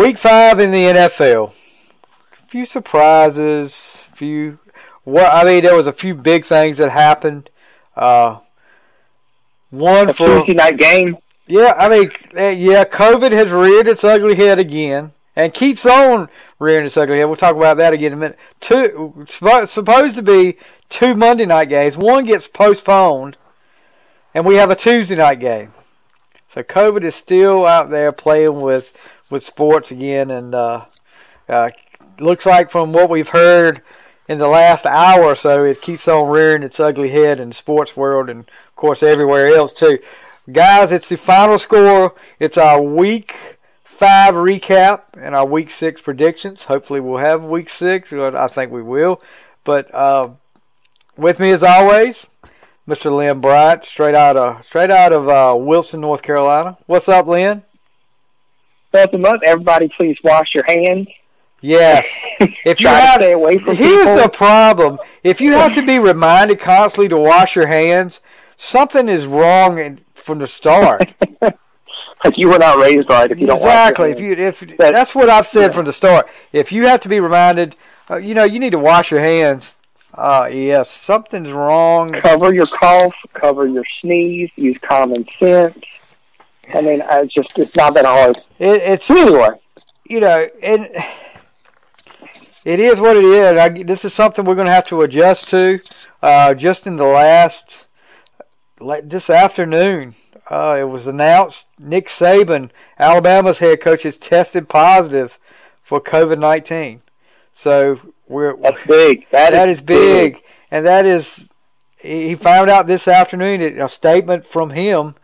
Week five in the NFL. A few surprises. a Few. What I mean, there was a few big things that happened. Uh, one A for Tuesday night game. yeah, I mean, uh, yeah, COVID has reared its ugly head again and keeps on rearing its ugly head. We'll talk about that again in a minute. Two supposed to be two Monday night games. One gets postponed, and we have a Tuesday night game. So COVID is still out there playing with with sports again, and uh, uh, looks like from what we've heard in the last hour or so, it keeps on rearing its ugly head in the sports world, and of course everywhere else too. Guys, it's the final score. It's our week five recap and our week six predictions. Hopefully, we'll have week six. I think we will. But uh, with me, as always, Mr. Lin Bright, straight out of straight out of uh, Wilson, North Carolina. What's up, Lin? Nothing much. Everybody, please wash your hands. Yes. If you Try to have, stay away from here's people. the problem: if you have to be reminded constantly to wash your hands, something is wrong in, from the start. like you were not raised right if you don't exactly. wash If you if That- that's what I've said yeah. from the start. If you have to be reminded, uh, you know, you need to wash your hands. Uh, yes, something's wrong. Cover your cough. Cover your sneeze. Use common sense. I mean, I just it's not that hard. It, it's Anyway, you know, and it is what it is. I, this is something we're going to have to adjust to. Uh, just in the last, like this afternoon, uh, it was announced Nick Saban, Alabama's head coach, has tested positive for COVID nineteen. So we're that's big. That, that is big, and that is he he found out this afternoon. A statement from him.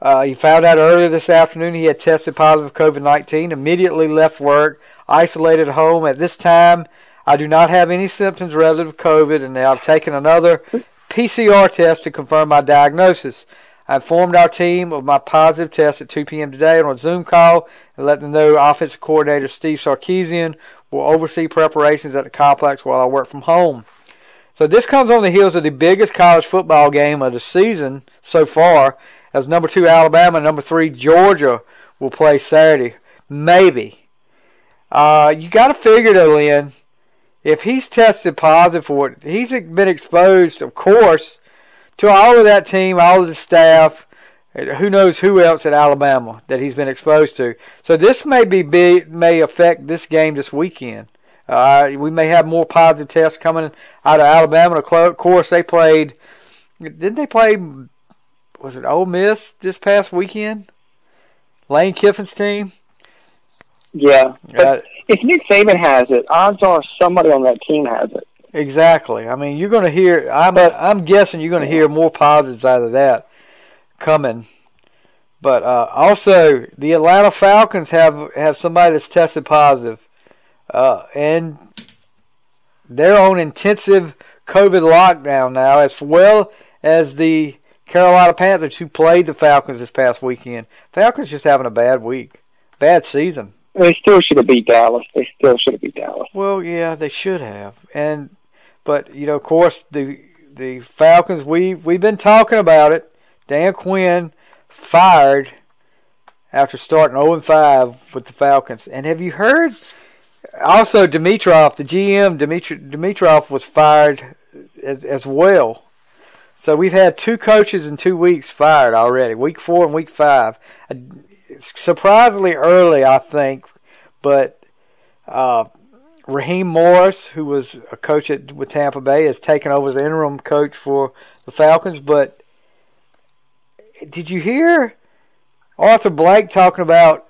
Uh, he found out earlier this afternoon he had tested positive for COVID nineteen. Immediately left work, isolated at home. At this time, I do not have any symptoms relative to COVID, and I've taken another PCR test to confirm my diagnosis. I informed our team of my positive test at 2 p.m. today on a Zoom call and let them know offensive coordinator Steve Sarkisian will oversee preparations at the complex while I work from home. So this comes on the heels of the biggest college football game of the season so far, as number two Alabama number three Georgia will play Saturday. Maybe. Uh, you got to figure though, Lin, if he's tested positive for it, he's been exposed, of course, to all of that team, all of the staff, who knows who else at Alabama that he's been exposed to. So this may be big, may affect this game this weekend. Uh, we may have more positive tests coming out of Alabama. Of course, they played. Didn't they play? Was it Ole Miss this past weekend? Lane Kiffin's team. Yeah. But Uh, if Nick Saban has it, odds are somebody on that team has it. Exactly. I mean, you're going to hear. I'm But- I'm guessing you're going to hear more positives out of that coming. But uh, also, the Atlanta Falcons have have somebody that's tested positive, uh, and they're on intensive COVID lockdown now, as well as the Carolina Panthers who played the Falcons this past weekend. Falcons just having a bad week, bad season. They still should have beat Dallas. They still should have beat Dallas. Well, yeah, they should have. And but you know, of course, the the Falcons. We we've been talking about it. Dan Quinn fired after starting 0 and 5 with the Falcons. And have you heard? Also, Dimitroff, the GM, Dimitri, Dimitroff was fired as, as well. So we've had two coaches in two weeks fired already. Week four and week five. Uh, Surprisingly early, I think, but uh, Raheem Morris, who was a coach at with Tampa Bay, has taken over as interim coach for the Falcons. But did you hear Arthur Blank talking about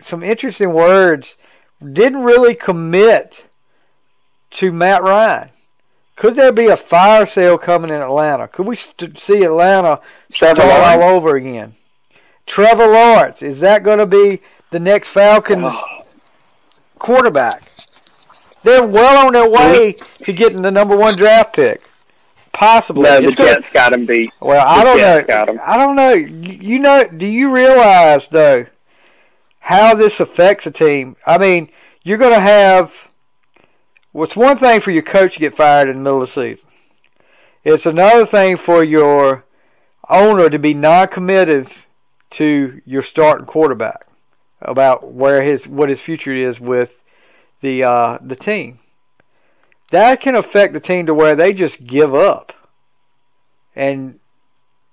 some interesting words? Didn't really commit to Matt Ryan. Could there be a fire sale coming in Atlanta? Could we st- see Atlanta start Trevor all over again? Trevor Lawrence is that going to be the next Falcons Oh, quarterback? They're well on their way to getting the number one draft pick. Possibly. no, the It's gonna- Jets got him beat. well, I don't Jets know. got 'em. I don't know. You you know? Do you realize though how this affects a team? I mean, you're going to have. What's one thing for your coach to get fired in the middle of the season? It's another thing for your owner to be non-committed to your starting quarterback. about where his what his future is with the uh, the team. That can affect the team to where they just give up. And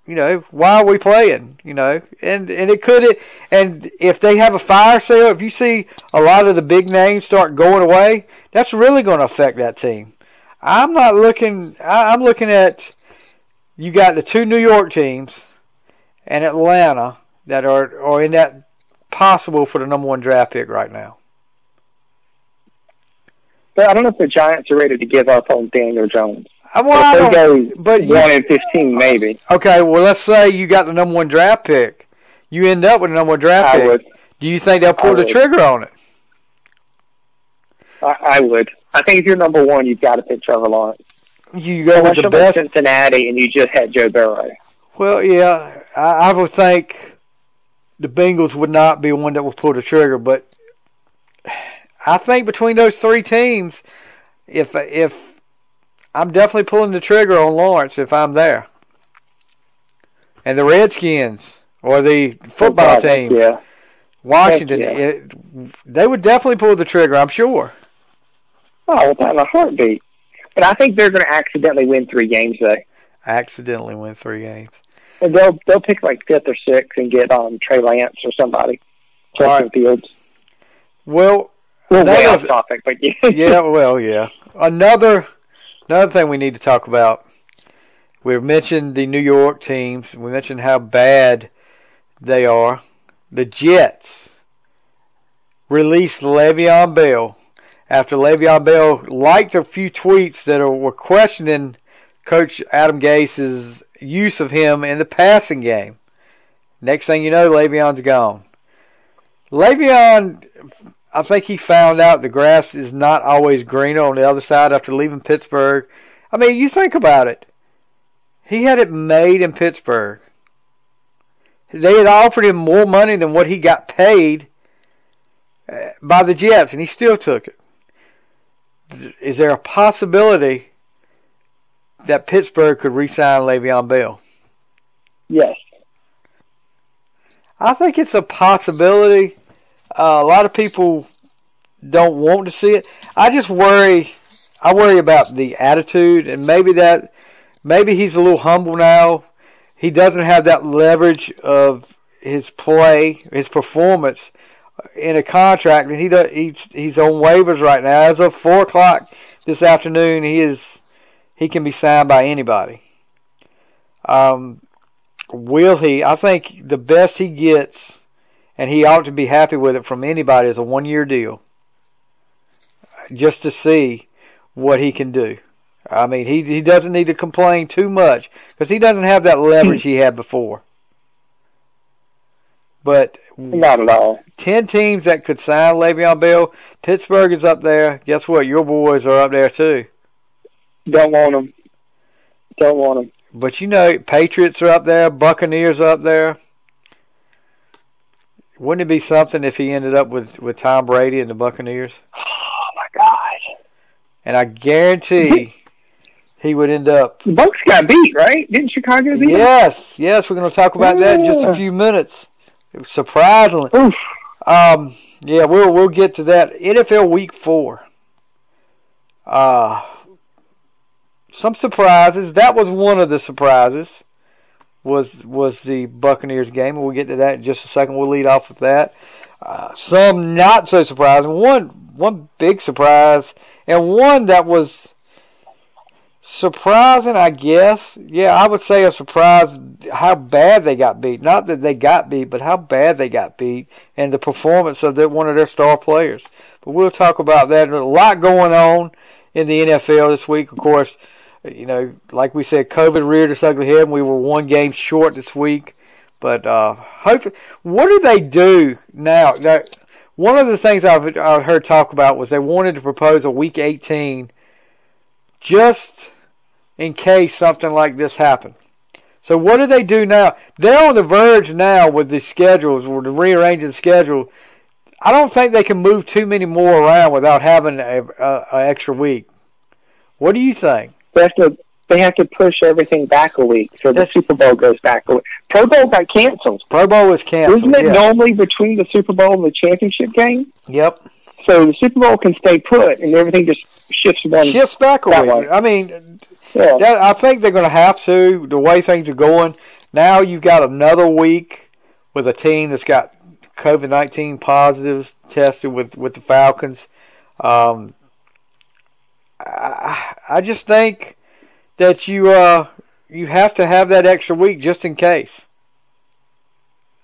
you know, why are we playing? You know, and and it could it, and if they have a fire sale, if you see a lot of the big names start going away, that's really going to affect that team. I'm not looking. I'm looking at you got the two New York teams and Atlanta that are are in that possible for the number one draft pick right now. But I don't know if the Giants are ready to give up on Daniel Jones. Uh, Well, if they I go don't, but one in fifteen, maybe okay. Well, let's say you got the number one draft pick. You end up with the number one draft I pick. would. Do you think they'll pull I the would. trigger on it? I, I would. I think if you're number one, you've got to pick Trevor Lawrence. You go with Unless the you're best. in Cincinnati and you just had Joe Burrow. Well, yeah, I, I would think the Bengals would not be one that will pull the trigger, but I think between those three teams, if if I'm definitely pulling the trigger on Lawrence if I'm there, and the Redskins or the football Heck team, Yeah. Washington, yeah. it, they would definitely pull the trigger. I'm sure. Oh, well, in a heartbeat. But I think they're going to accidentally win three games though. Accidentally win three games. And they'll they'll pick like fifth or sixth and get um Trey Lance or somebody. Justin right. Fields. Well, We're way That off topic, but yeah. yeah, well, yeah. Another another thing we need to talk about. We've mentioned the New York teams. We mentioned how bad they are. The Jets released Le'Veon Bell after Le'Veon Bell liked a few tweets that were questioning Coach Adam Gase's use of him in the passing game. Next thing you know, Le'Veon's gone. Le'Veon I think he found out the grass is not always greener on the other side after leaving Pittsburgh. I mean, you think about it. He had it made in Pittsburgh. They had offered him more money than what he got paid uh, by the Jets, and he still took it. Is there a possibility that Pittsburgh could re-sign Le'Veon Bell? yes. I think it's a possibility. Uh, a lot of people don't want to see it. I just worry. I worry about the attitude, and maybe that, maybe he's a little humble now. He doesn't have that leverage of his play, his performance in a contract, and he does, he's he's on waivers right now. As of four o'clock this afternoon, he is he can be signed by anybody. Um, will he? I think the best he gets, and he ought to be happy with it from anybody, is a one year deal. Just to see what he can do. I mean, he he doesn't need to complain too much because he doesn't have that leverage he had before. But Hmm. Not at all. ten teams that could sign Le'Veon Bell, Pittsburgh is up there. Guess what? Your boys are up there too. Don't want them. Don't want them. But you know, Patriots are up there, Buccaneers are up there. Wouldn't it be something if he ended up with, with Tom Brady and the Buccaneers? Oh my God. And I guarantee he would end up. The Bucs got beat, right? Didn't Chicago beat them? Yes, yes, we're going to talk about that in just a few minutes. Surprisingly, Oof. um, yeah, we'll we'll get to that. NFL Week Four. Uh some surprises. That was one of the surprises. Was was the Buccaneers game, we'll get to that in just a second. We'll lead off with that. Uh, some not so surprising. One one big surprise, and one that was surprising, I guess. Yeah, I would say a surprise how bad they got beat. Not that they got beat, but how bad they got beat, and the performance of their, one of their star players. But we'll talk about that. There's a lot going on in the NFL this week. Of course, you know, like we said, COVID reared its ugly head. And we were one game short this week, but uh, hopefully, what do they do now? now one of the things I've, I've heard talk about was they wanted to propose a Week 18 just in case something like this happened. So what do they do now? They're on the verge now with the schedules, with the rearranging schedule. I don't think they can move too many more around without having a, a, a extra week. What do you think? They have to they have to push everything back a week, so the That's- Super Bowl goes back a week. Pro Bowl got canceled. Pro Bowl was canceled. Isn't it yeah. normally between the Super Bowl and the championship game? Yep. So the Super Bowl can stay put, and everything just shifts one. Shifts back a that week. way. I mean, Yeah. that, I think they're going to have to. The way things are going now, you've got another week with a team that's got COVID nineteen positives tested with with the Falcons. Um, I, I just think that you uh you have to have that extra week just in case.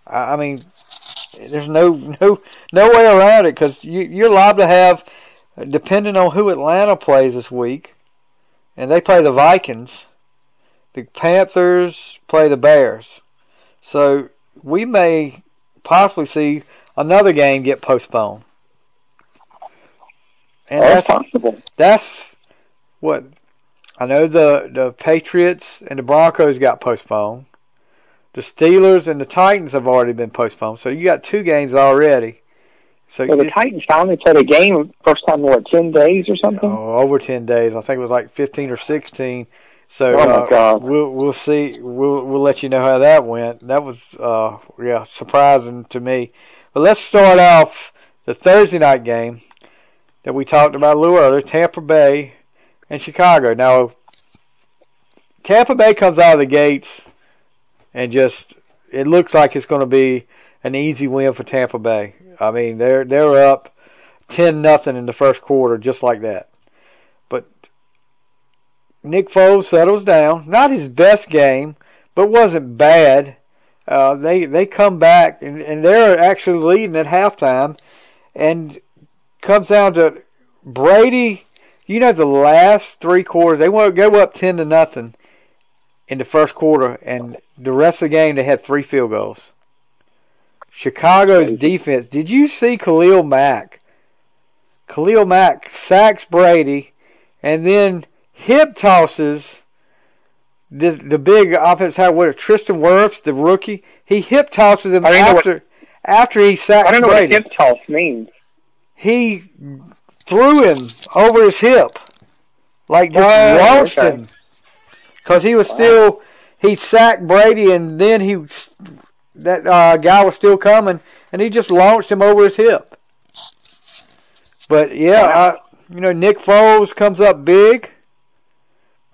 I, I mean, there's no no no way around it because you you're liable to have, depending on who Atlanta plays this week, and they play the Vikings. The Panthers play the Bears, so we may possibly see another game get postponed. And that's that's possible. that's what I know. The the Patriots and the Broncos got postponed. The Steelers and the Titans have already been postponed. So you got two games already. So Well, the Titans finally played a game first time in what ten days or something. oh, over ten days. I think it was like fifteen or sixteen. So Oh, my uh, God. we'll we'll see. We'll we'll let you know how that went. That was uh yeah surprising to me. But let's start off the Thursday night game that we talked about a little earlier. Tampa Bay and Chicago. Now Tampa Bay comes out of the gates and just it looks like it's going to be an easy win for Tampa Bay. I mean they're they're up ten nothing in the first quarter just like that. But Nick Foles settles down. Not his best game, but wasn't bad. Uh, they they come back and, and they're actually leading at halftime, and comes down to Brady. You know the last three quarters they want to go up ten to nothing in the first quarter, and the rest of the game they had three field goals. Chicago's defense. Did you see Khalil Mack? Khalil Mack sacks Brady, and then hip tosses the the big offense had what Tristan Wirfs, the rookie. He hip tosses him I what- after after he sacked I don't know Brady. what hip toss means. he threw him over his hip, like just Oh, launched okay. him, because he was Wow. still he sacked Brady, and then he that uh, guy was still coming, and he just launched him over his hip. But yeah. I, you know Nick Foles comes up big.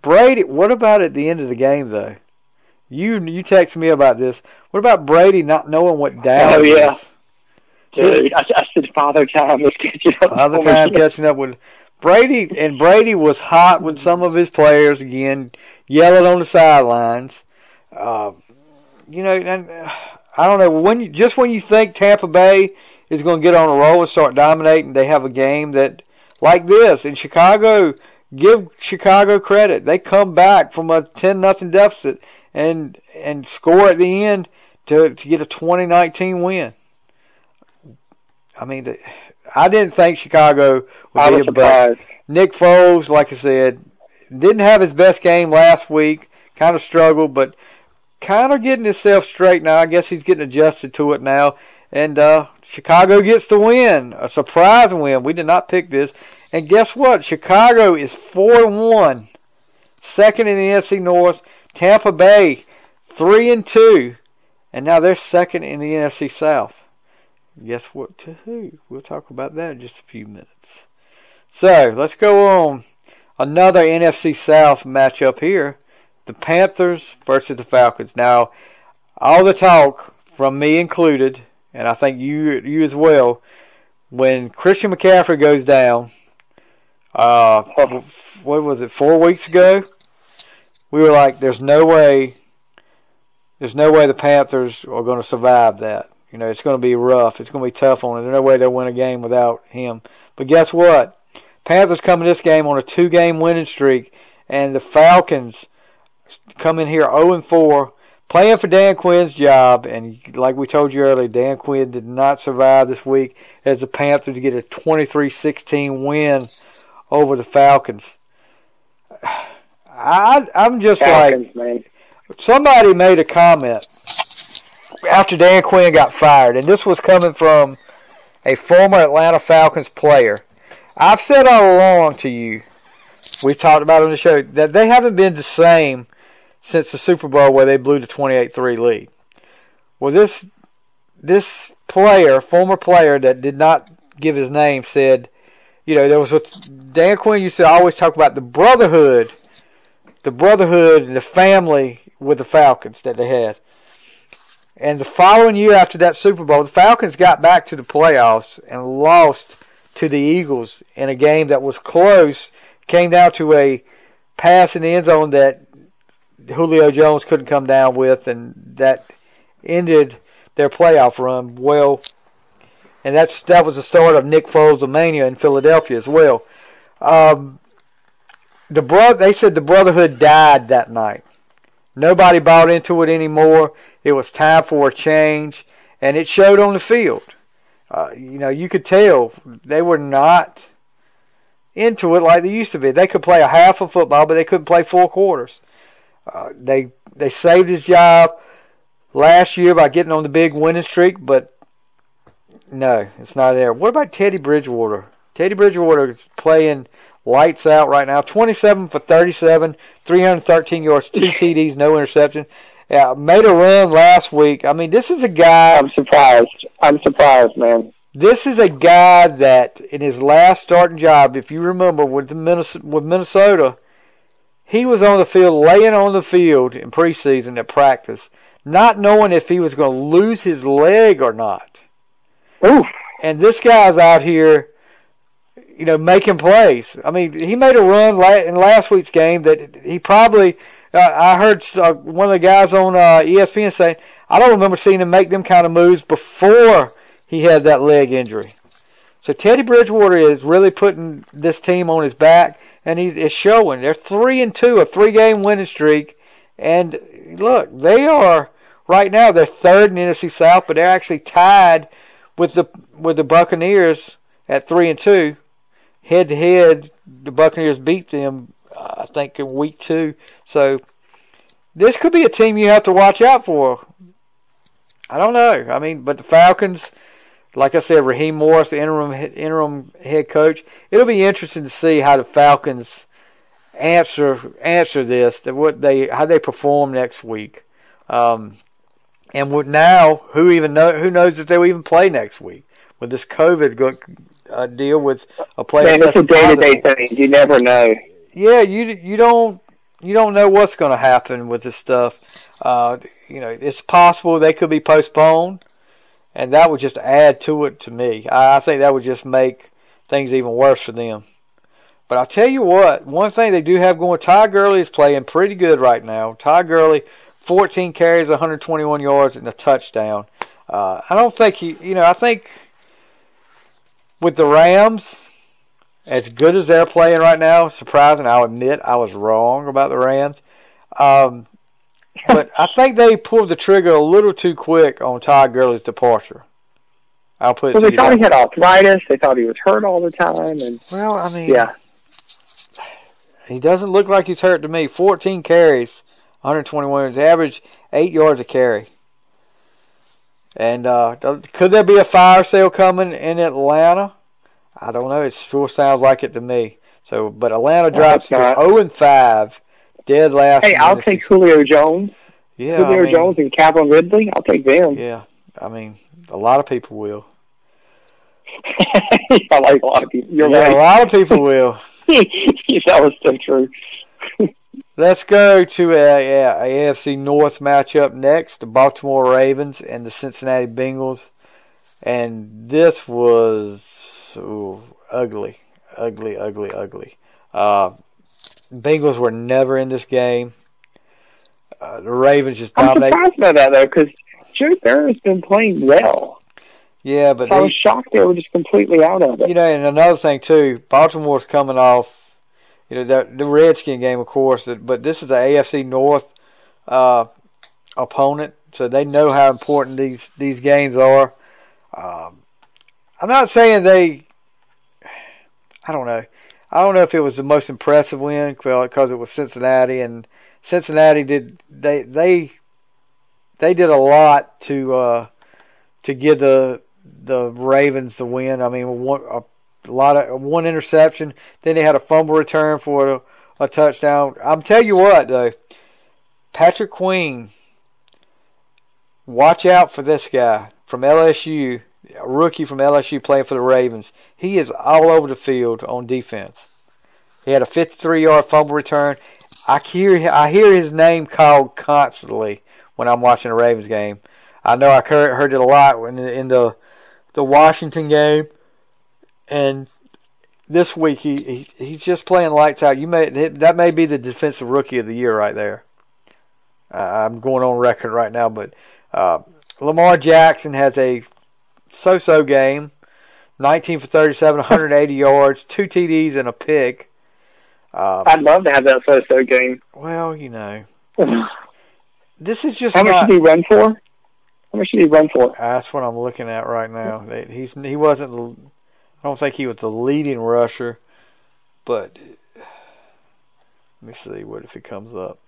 Brady, what about at the end of the game though? You you text me about this. What about Brady not knowing what down? Oh, is? yeah. Dude, I, I said father time is catching up. Me. time catching up with Brady, and Brady was hot with some of his players again, yelling on the sidelines. Uh, you know, and uh, I don't know when you, just when you think Tampa Bay is going to get on a roll and start dominating, they have a game that like this in Chicago. Give Chicago credit; they come back from a ten nothing deficit and and score at the end to to get a 2019 win. I mean, I didn't think Chicago would be surprised. Nick Foles, like I said, didn't have his best game last week. Kind of struggled, but kind of getting himself straight now. I guess he's getting adjusted to it now. And uh, Chicago gets the win, a surprise win. We did not pick this. And guess what? Chicago is four and one, second in the NFC North. Tampa Bay three and two, and now they're second in the NFC South. Guess what? To who? We'll talk about that in just a few minutes. So let's go on. Another NFC South matchup here: the Panthers versus the Falcons. Now, all the talk from me included, and I think you you as well. When Christian McCaffrey goes down, uh, what was it? Four weeks ago, we were like, "There's no way, there's no way the Panthers are going to survive that." You know, it's going to be rough. It's going to be tough on them. There's no way they'll win a game without him. But guess what? Panthers come in this game on a two-game winning streak, and the Falcons come in here 0 and 4, playing for Dan Quinn's job. And like we told you earlier, Dan Quinn did not survive this week as the Panthers get a 23-16 win over the Falcons. I, I'm just like man. somebody made a comment after Dan Quinn got fired, and this was coming from a former Atlanta Falcons player. I've said all along to you we talked about on the show that they haven't been the same since the Super Bowl where they blew the 28-3 lead. Well, this this player, former player that did not give his name, said, you know, there was a Dan Quinn used to always talk about the brotherhood, the brotherhood and the family with the Falcons that they had. And the following year after that Super Bowl, the Falcons got back to the playoffs and lost to the Eagles in a game that was close. Came down to a pass in the end zone that Julio Jones couldn't come down with, and that ended their playoff run. Well, and that's that was the start of Nick Foles' mania in Philadelphia as well. Um, the bro- they said the brotherhood died that night. Nobody bought into it anymore. It was time for a change, and it showed on the field. Uh, you know, you could tell they were not into it like they used to be. They could play a half of football, but they couldn't play four quarters. Uh, they they saved his job last year by getting on the big winning streak, but no, it's not there. What about Teddy Bridgewater? Teddy Bridgewater is playing lights out right now. 27 for 37, 313 yards, two TDs, no interception. Yeah, made a run last week. I mean, this is a guy. I'm surprised. I'm surprised, man. This is a guy that in his last starting job, if you remember, with the Minnesota, with Minnesota, he was on the field, laying on the field in preseason at practice, not knowing if he was going to lose his leg or not. Oof. And this guy's out here, you know, making plays. I mean, he made a run in last week's game that he probably. Uh, I heard uh, one of the guys on uh, ESPN say, I don't remember seeing him make them kind of moves before he had that leg injury. So Teddy Bridgewater is really putting this team on his back, and it's showing. They're three and two, a three-game winning streak, and look, they are right now. They're third in the NFC South, but they're actually tied with the with the Buccaneers at three and two, head to head. The Buccaneers beat them, uh, I think, in week two. So this could be a team you have to watch out for. I don't know. I mean, but the Falcons, like I said, Raheem Morris, the interim interim head coach. It'll be interesting to see how the Falcons answer answer this. That what they how they perform next week. Um, and now, who even know? Who knows if they'll even play next week with this COVID go, uh, deal with a player? Man, it's a day-to-day thing. You never know. Yeah, you you don't you don't know what's going to happen with this stuff. Uh, you know, it's possible they could be postponed, and that would just add to it to me. I, I think that would just make things even worse for them. But I'll tell you what, one thing they do have going, Ty Gurley is playing pretty good right now. Ty Gurley 14 carries, 121 yards, and a touchdown. Uh, I don't think he, you know, I think with the Rams, as good as they're playing right now, surprising, I'll admit I was wrong about the Rams. Um, but I think they pulled the trigger a little too quick on Todd Gurley's departure. I'll put. Well, they thought he had arthritis. They thought he was hurt all the time, and well, I mean, yeah, he doesn't look like he's hurt to me. 14 carries, 121 yards, average eight yards a carry. And uh, could there be a fire sale coming in Atlanta? I don't know. It sure sounds like it to me. So, but Atlanta drops to 0 and 5, dead last. Hey, I'll take Julio Jones. Yeah, Julio I mean, Jones and Calvin Ridley. I'll take them. Yeah, I mean, a lot of people will. I like a lot of people. You're yeah, right. a lot of people will. that was so true. Let's go to a, a, a AFC North matchup next: the Baltimore Ravens and the Cincinnati Bengals. And this was ooh, ugly, ugly, ugly, ugly. Uh, Bengals were never in this game. Uh, the Ravens just I'm surprised by that though, because Joe Burrow's been playing well. Yeah, but So I was shocked they were just completely out of it. You know, and another thing too, Baltimore's coming off, you know, the, the Redskin game, of course, but this is the AFC North uh, opponent, so they know how important these these games are. Um, I'm not saying they. I don't know. I don't know if it was the most impressive win because it was Cincinnati, and Cincinnati did they they they did a lot to uh, to give the the Ravens the win. I mean, one, a lot of one interception. Then they had a fumble return for a, a touchdown. I'm tell you what though, Patrick Queen. Watch out for this guy from LSU, rookie from LSU playing for the Ravens. He is all over the field on defense. He had a 53-yard fumble return. I hear I hear his name called constantly when I'm watching a Ravens game. I know I heard it a lot in the, in the the Washington game, and this week he, he he's just playing lights out. You may that may be the defensive rookie of the year right there. Uh, I'm going on record right now, but uh, Lamar Jackson has a so-so game. 19 for 37, 180 yards, two TDs and a pick. Uh, I'd love to have that so-so game. Well, you know, this is just how much did he run for? How much did he run for? That's what I'm looking at right now. He's he wasn't. I don't think he was the leading rusher, but let me see what if it comes up.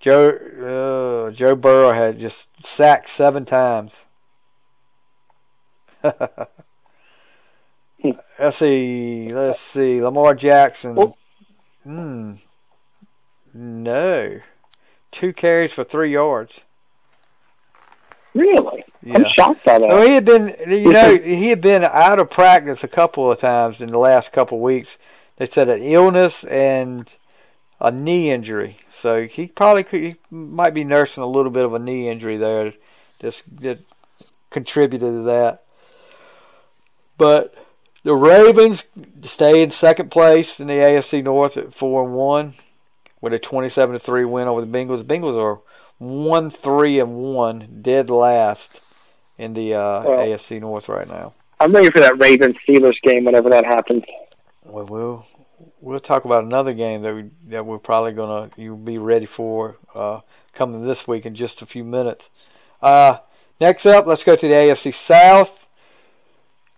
Joe uh, Joe Burrow had just sacked seven times. let's see. Let's see. Lamar Jackson. Hmm. No. Two carries for three yards. Really? Yeah. I'm shocked by that. Well, he had been, you know, he had been out of practice a couple of times in the last couple of weeks. They said an illness and a knee injury. So he probably could, he might be nursing a little bit of a knee injury there. Just that contributed to that. But the Ravens stay in second place in the AFC North at four and one, with a twenty-seven to three win over the Bengals. The Bengals are one three and one, dead last in the uh, well, AFC North right now. I'm ready for that Ravens Steelers game whenever that happens. Well, we'll we'll talk about another game that we that we're probably gonna you'll be ready for uh, coming this week in just a few minutes. Uh, next up, let's go to the AFC South.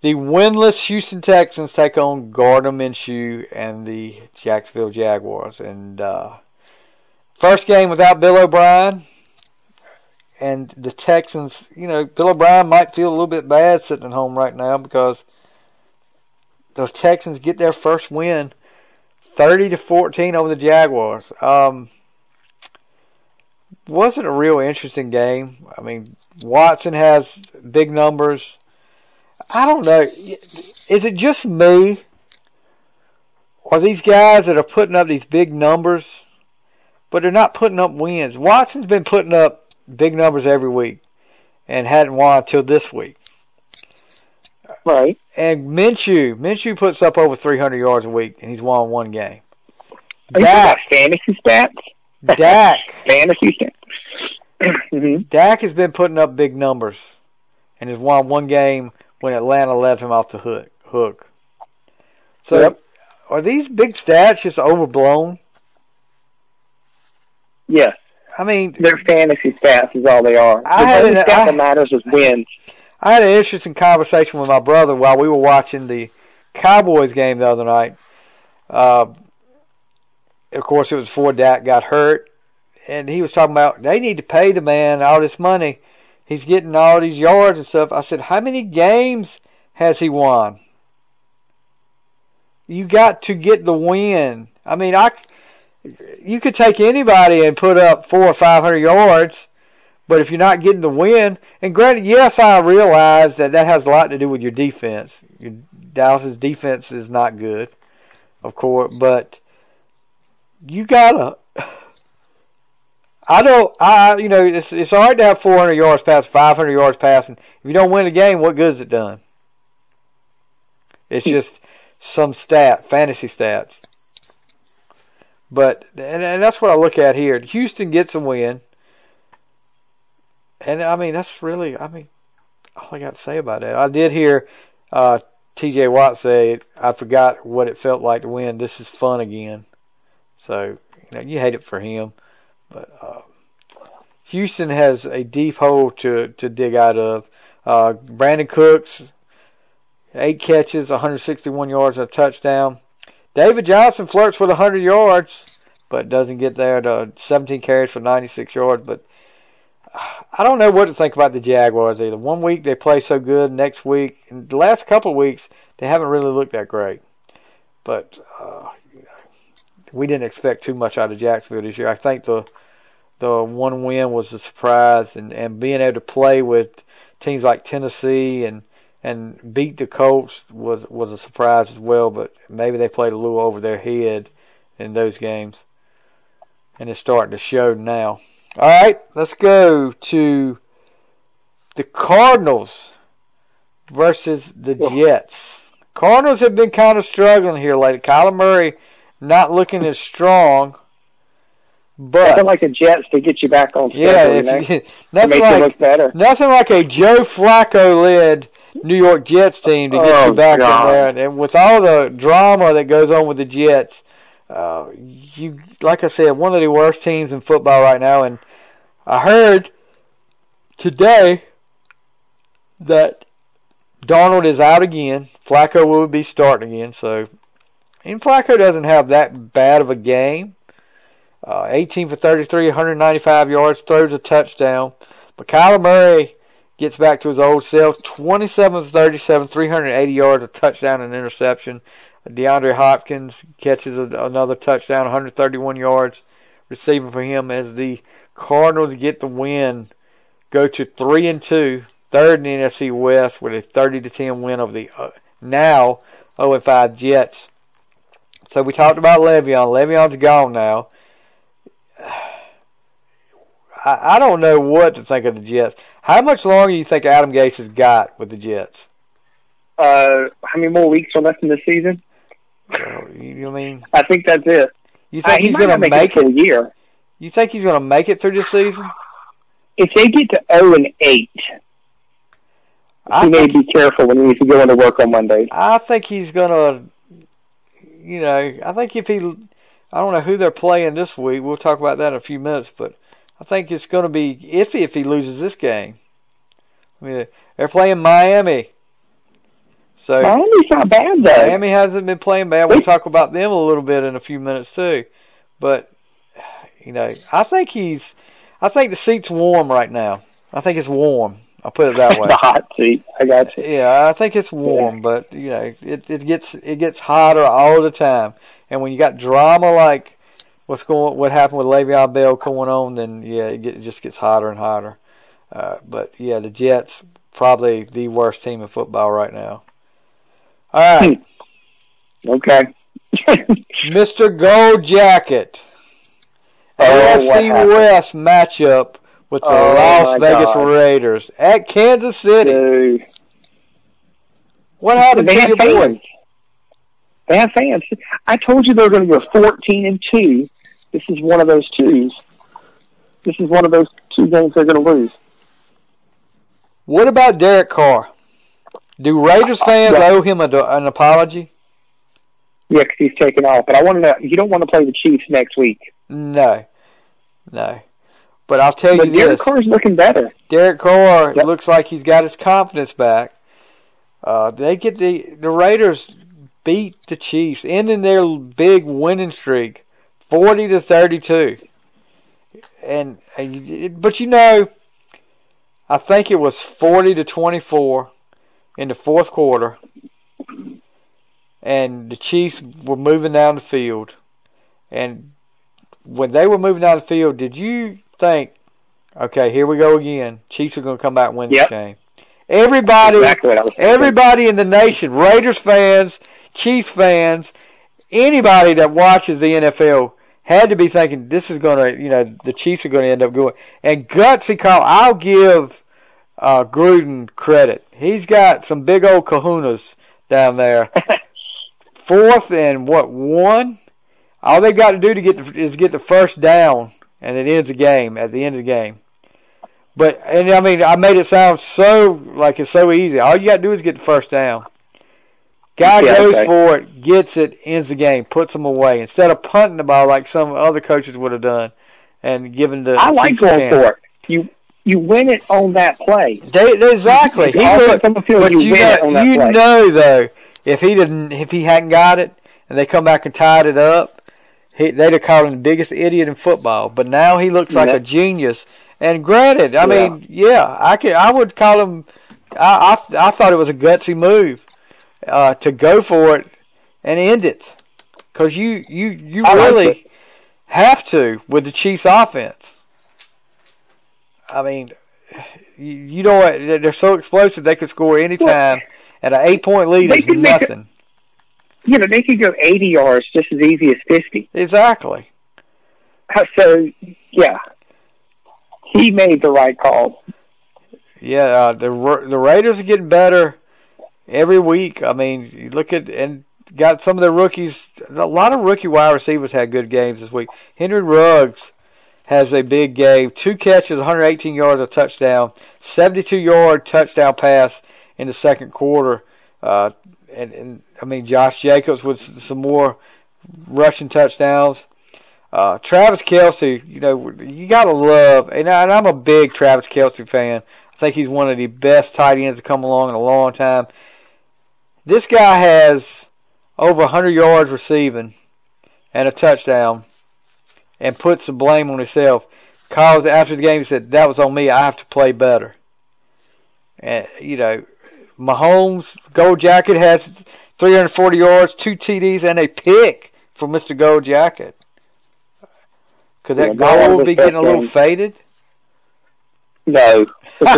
The winless Houston Texans take on Gardner Minshew and the Jacksonville Jaguars. And uh, first game without Bill O'Brien. And the Texans, you know, Bill O'Brien might feel a little bit bad sitting at home right now because the Texans get their first win 30 to 14 over the Jaguars. Um, wasn't a real interesting game. I mean, Watson has big numbers. I don't know. Is it just me? Or these guys that are putting up these big numbers, but they're not putting up wins? Watson's been putting up big numbers every week and hadn't won until this week. Right. And Minshew, Minshew puts up over 300 yards a week, and he's won one game. Are Dak, fantasy stats? Dak. fantasy stats. mm-hmm. Dak has been putting up big numbers, and has won one game when Atlanta let him off the hook. Hook. So, yep. are these big stats just overblown? Yes. I mean, their fantasy stats is all they are. I the had an, stat I, that matters is wins. I had an interesting conversation with my brother while we were watching the Cowboys game the other night. Uh, of course, it was before Dak got hurt, and he was talking about they need to pay the man all this money he's getting all these yards and stuff. I said, how many games has he won? You got to get the win. I mean, I, you could take anybody and put up four or five hundred yards, but if you're not getting the win, and granted, yes, I realize that that has a lot to do with your defense. Your Dallas's defense is not good, of course, but you gotta I don't. I you know it's it's all right to have 400 yards passing, 500 yards passing. If you don't win the game, what good is it done? It's just some stat, fantasy stats. But and, and that's what I look at here. Houston gets a win, and I mean that's really I mean all I got to say about that. I did hear uh, T.J. Watt say, "I forgot what it felt like to win. This is fun again." So you know you hate it for him. But uh, Houston has a deep hole to, to dig out of. Uh, Brandin Cooks, eight catches, 161 yards, and a touchdown. David Johnson flirts with 100 yards, but doesn't get there to 17 carries for 96 yards. But I don't know what to think about the Jaguars either. One week they play so good, next week, in the last couple of weeks, they haven't really looked that great. But uh, we didn't expect too much out of Jacksonville this year. I think the the one win was a surprise, and and being able to play with teams like Tennessee and and beat the Colts was was a surprise as well. But maybe they played a little over their head in those games, and it's starting to show now. All right, let's go to the Cardinals versus the oh. Jets. Cardinals have been kind of struggling here lately. Kyler Murray not looking as strong. But nothing like the Jets to get you back on schedule. yeah, you if know? you, to nothing like look better. nothing like a Joe Flacco led New York Jets team to get Oh, you back God. in there. And, and with all the drama that goes on with the Jets, uh, you like I said, one of the worst teams in football right now. And I heard today that Darnold is out again. Flacco will be starting again. So, and Flacco doesn't have that bad of a game. Uh, 18 for 33, 195 yards, throws a touchdown. But Kyler Murray gets back to his old self. 27 for 37, 380 yards, a touchdown and interception. DeAndre Hopkins catches a, another touchdown, 131 yards receiving for him as the Cardinals get the win, go to three and two, third in the NFC West with a 30 to 10 win over the uh, now 0 and 5 Jets. So we talked about Le'Veon. Le'Veon's gone now. I, I don't know what to think of the Jets. How much longer do you think Adam Gase has got with the Jets? Uh, how many more weeks are left in the season? Uh, you, mean I think that's it. you Uh, think he he's going to make, it it? a year. You think he's going to make it through this season? If they get to zero and eight, I he may be careful when he needs to go into work on Monday. I think he's going to. You know, I think if he, I don't know who they're playing this week. We'll talk about that in a few minutes, but I think it's going to be iffy if he loses this game. I mean, they're playing Miami, so Miami's not bad though. Miami hasn't been playing bad. We'll talk about them a little bit in a few minutes too. But you know, I think he's I think the seat's warm right now. I think it's warm. I'll put it that way. the hot seat. I got you. Yeah, I think it's warm, but you know, it it gets it gets hotter all the time. And when you got drama like what's going what happened with Le'Veon Bell going on, then yeah, it, get, it just gets hotter and hotter. Uh, but yeah, the Jets probably the worst team in football right now. All right. Okay. Mr. Gold Jacket. Oh, what AFC happened? West matchup with the Oh, Las Vegas God. Raiders at Kansas City. Dude. What happened they to your boy? fans. They have fans. I told you they were going to go 14 and 2. This is one of those twos. This is one of those two games they're going to lose. What about Derek Carr? Do Raiders fans Yeah. owe him a, an apology? Yeah, 'cause he's taken off. But I want to know, you don't want to play the Chiefs next week. No, no. But I'll tell But you Derek this: Carr's looking better. Derek Carr Yep. looks like he's got his confidence back. Uh, they get the the Raiders beat the Chiefs, ending their big winning streak, forty to thirty-two. And, and but you know, I think it was forty to twenty-four in the fourth quarter, and the Chiefs were moving down the field. And when they were moving down the field, did you think, okay, here we go again. Chiefs are going to come back and win Yep. this game. Everybody, Exactly what I was thinking. everybody in the nation, Raiders fans, Chiefs fans, anybody that watches the NFL had to be thinking this is going to, you know, the Chiefs are going to end up going. And gutsy call, I'll give uh, Gruden credit. He's got some big old kahunas down there. Fourth and what one? All they got to do to get the, is get the first down, and it ends the game at the end of the game. But and I mean, I made it sound so like it's so easy. All you got to do is get the first down. Guy Yeah, goes okay. for it, gets it, ends the game, puts them away instead of punting the ball like some other coaches would have done, and giving the. I like going for it. You you win it on that play. They, they- exactly. He He offense looked- on the field, but you you, win it know, on that you know though, if he didn't, if he hadn't got it, and they come back and tied it up, he, they'd have called him the biggest idiot in football. But now he looks like Yeah. a genius. And granted, I Yeah. mean, yeah, I could, I would call him. I, I, I thought it was a gutsy move, uh, to go for it and end it because you you you I really have to with the Chiefs' offense. I mean, you, you know what? They're so explosive they could score any anytime, and an eight-point lead is make a- nothing. You know, they could go 80 yards just as easy as 50. Exactly. Uh, So, yeah, he made the right call. Yeah, uh, the the Raiders are getting better every week. I mean, you look at and got some of the rookies. A lot of rookie wide receivers had good games this week. Henry Ruggs has a big game. Two catches, 118 yards, a touchdown, 72 yard touchdown pass in the second quarter. Uh, and, and I mean, Josh Jacobs with some more rushing touchdowns. Uh, Travis Kelce, you know, you gotta love, and, I, and I'm a big Travis Kelce fan. I think he's one of the best tight ends to come along in a long time. This guy has over 100 yards receiving and a touchdown, and puts some blame on himself. Calls after the game, he said, "That was on me. I have to play better." And you know, Mahomes, Gold Jacket has 340 yards, two TDs, and a pick for Mr. Gold Jacket. Could that Yeah, gold be getting a little game. faded? No.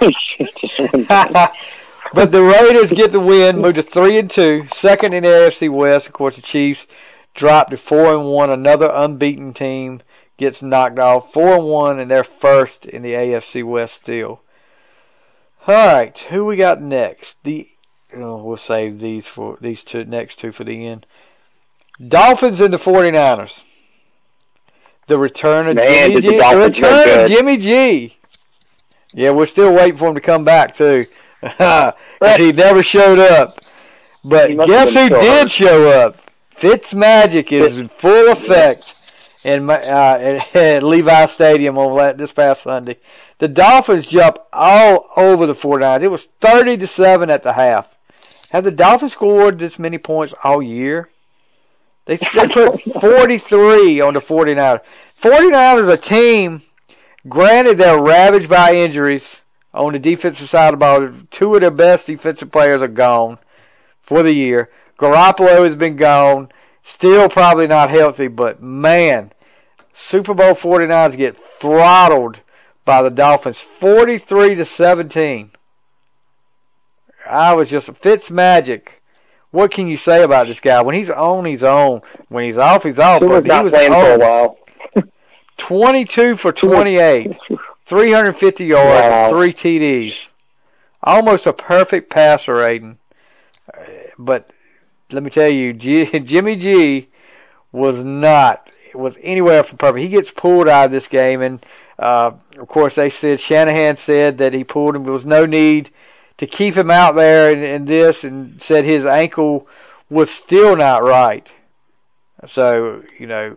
It's just one game. It's just one game. but the Raiders get the win, move to three and two, second in AFC West. Of course, the Chiefs dropped to four and one. Another unbeaten team gets knocked off, four and one, and they're first in the AFC West still. All right, who we got next? The oh, we'll save these for these two next two for the end. Dolphins and the 49ers. The return of Man, Jimmy did the The return of. Jimmy G. Yeah, we're still waiting for him to come back too. he never showed up. But guess who did show up? Fitz Magic is in full effect in my, uh, at, at Levi Stadium on this past Sunday. The Dolphins jumped all over the 49ers. It was 30 to 7 at the half. Have the Dolphins scored this many points all year? They, they put 43 on the 49ers. 49ers, a team, granted they're ravaged by injuries on the defensive side of the ball. Two of their best defensive players are gone for the year. Garoppolo has been gone. Still probably not healthy, but man, Super Bowl 49ers get throttled by the Dolphins 43 to 17. I was just Fitz magic. What can you say about this guy? When he's on, he's on. When he's off, he's off. He was But he not was playing for a while. 22 for 28. 350 yards, Wow. three TDs. Almost a perfect passer, Aiden. Uh, But let me tell you, G, Jimmy G was not was anywhere from perfect. He gets pulled out of this game, and uh, of course they said Shanahan said that he pulled him. There was no need to keep him out there in, in this, and said his ankle was still not right. So you know,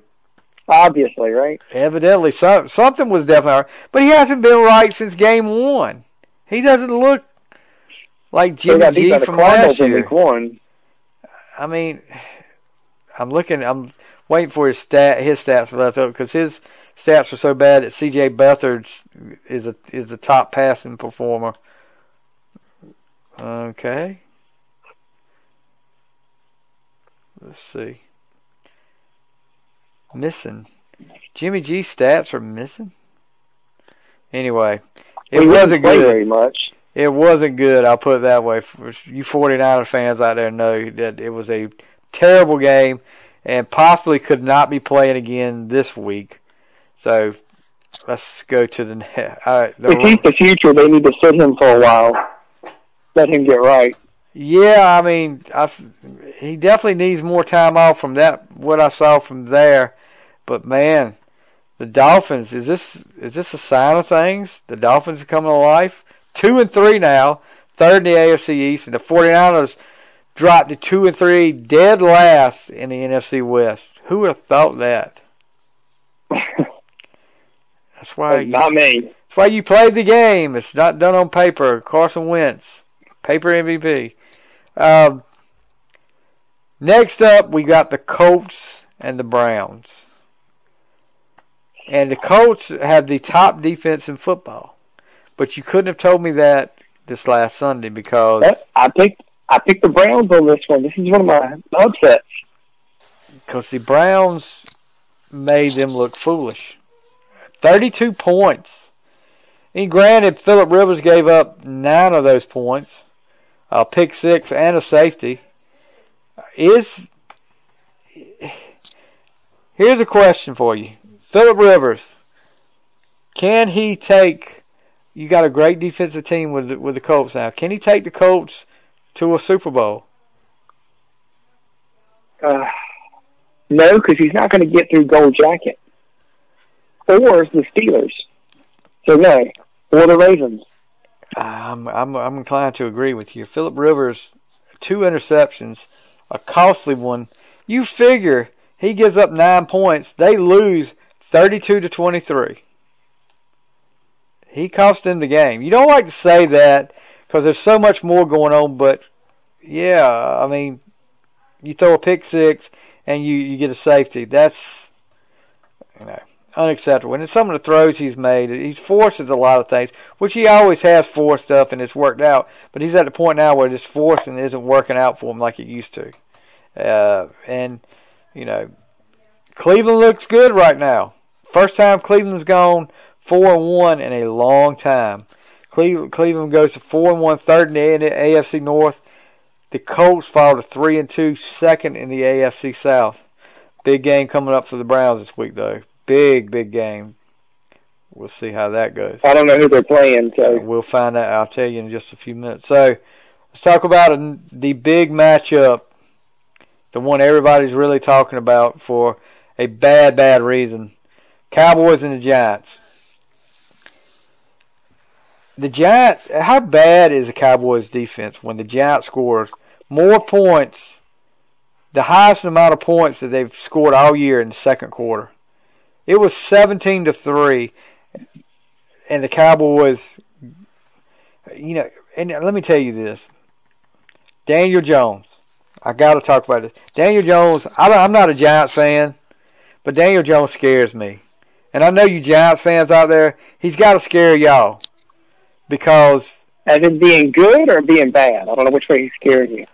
Obviously, right? Evidently, some, something was definitely. But he hasn't been right since game one. He doesn't look like Jimmy G from last year. one. I mean, I'm looking. I'm waiting for his stat, his stats to let up because his stats are so bad that C.J. Beathard is a is the top passing performer. Okay. Let's see. Missing. Jimmy G stats are missing. Anyway, it wasn't good. very much. It wasn't good. I'll put it that way. For you 49er fans out there know that it was a terrible game and possibly could not be playing again this week. So let's go to the ne- all right. If he's The, the future, they need to sit him for a while. Let him get right. yeah, I mean, I, he definitely needs more time off from that. What I saw from there, but man, the Dolphins is this is this a sign of things? The Dolphins are coming to life. Two and three now, third in the AFC East, and the 49ers dropped to two and three, dead last in the NFC West. Who would have thought that? That's why. Not me. That's why you played the game. It's not done on paper. Carson Wentz, paper MVP. Um, next up, we got the Colts and the Browns. And the Colts have the top defense in football. But you couldn't have told me that this last Sunday because I picked I picked the Browns on this one. This is one of my upsets. because the Browns made them look foolish. 32 points. And granted, Philip Rivers gave up nine of those points, a pick six and a safety. Is here's a question for you, Philip Rivers. Can he take? You got a great defensive team with the, with the Colts now. Can he take the Colts to a Super Bowl? Uh, no, because he's not going to get through Gold Jacket or the Steelers. So no, or the Ravens. I'm I'm I'm inclined to agree with you. Philip Rivers, two interceptions, a costly one. You figure he gives up nine points, they lose thirty-two to twenty-three. He cost them the game. You don't like to say that because there's so much more going on, but yeah, I mean, you throw a pick six and you you get a safety. That's you know unacceptable. And some of the throws he's made, he forces a lot of things, which he always has forced stuff and it's worked out. But he's at the point now where this forcing isn't working out for him like it used to. Uh, and you know, Cleveland looks good right now. First time Cleveland's gone four and one in a long time. Cleveland, goes to four and one, third in the AFC North. The Colts fall to three and two, second in the AFC South. Big game coming up for the Browns this week, though. Big, big game. We'll see how that goes. I don't know who they're playing, so We'll find out. I'll tell you in just a few minutes. So let's talk about the big matchup, the one everybody's really talking about for a bad, bad reason. Cowboys and the Giants. The Giants, how bad is the Cowboys defense when the Giants scores more points, the highest amount of points that they've scored all year in the second quarter? It was 17 to 3 and the Cowboys you know, and let me tell you this. Daniel Jones. I got to talk about this. Daniel Jones, I I'm not a Giants fan, but Daniel Jones scares me. And I know you Giants fans out there, he's got to scare y'all. Because as in being good or being bad. I don't know which way he's scaring you.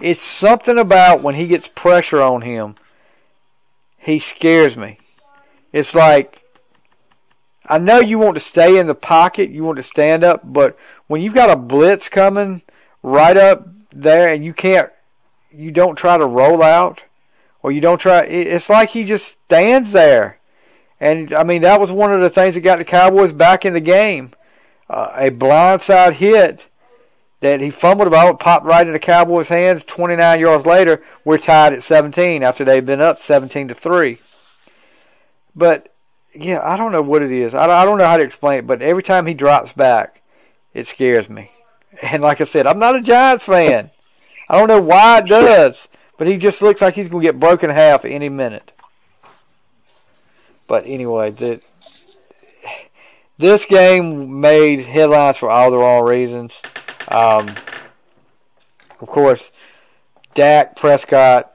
it's something about when he gets pressure on him, he scares me. It's like I know you want to stay in the pocket, you want to stand up, but when you've got a blitz coming right up there and you can't, you don't try to roll out, or you don't try. It's like he just stands there, and I mean that was one of the things that got the Cowboys back in the game. Uh, a blindside hit that he fumbled about, popped right in the Cowboys' hands. 29 yards later, we're tied at 17 after they've been up 17 to three. But yeah, I don't know what it is. I I don't know how to explain it, but every time he drops back, it scares me. And like I said, I'm not a Giants fan. I don't know why it does, but he just looks like he's going to get broken half any minute. But anyway, the, this game made headlines for all the wrong reasons. Um, of course, Dak Prescott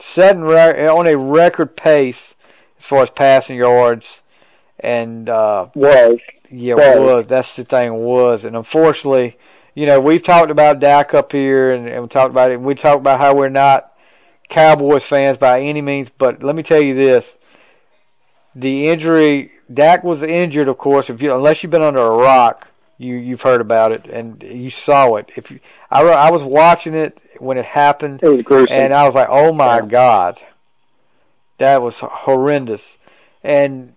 setting re- on a record pace as far as passing yards, and uh, Was yeah, Was. was. That's the thing was, and unfortunately, you know, we've talked about Dak up here, and, and we talked about it. We talked about how we're not Cowboys fans by any means, but let me tell you this: the injury, Dak was injured, of course. If you, unless you've been under a rock, you you've heard about it and you saw it. If you, I, I was watching it when it happened, it and I was like, "Oh my Yeah. god, that was horrendous." And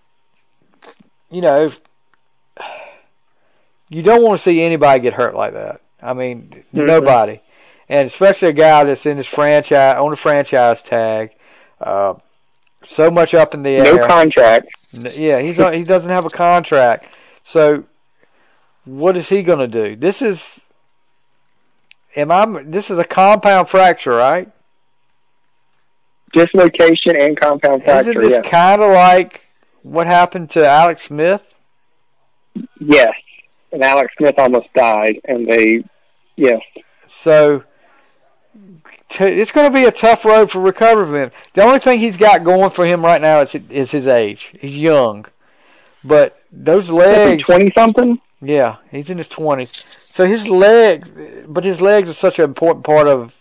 you know, if- you don't want to see anybody get hurt like that. I mean, Mhm. nobody, and especially a guy that's in his franchise on a franchise tag. Uh, so much up in the air. no contract. Yeah, he's not, he doesn't have a contract. So what is he going to do? This is am I this is a compound fracture, right? Dislocation and compound Isn't fracture. this Yes. kind of like what happened to Alex Smith? yes. And Alex Smith almost died, and they, yes. So it's going to be a tough road for recovery for him. The only thing he's got going for him right now is is his age. He's young, but those legs, Twenty something. Yeah, he's in his twenties. So his legs, but his legs are such an important part of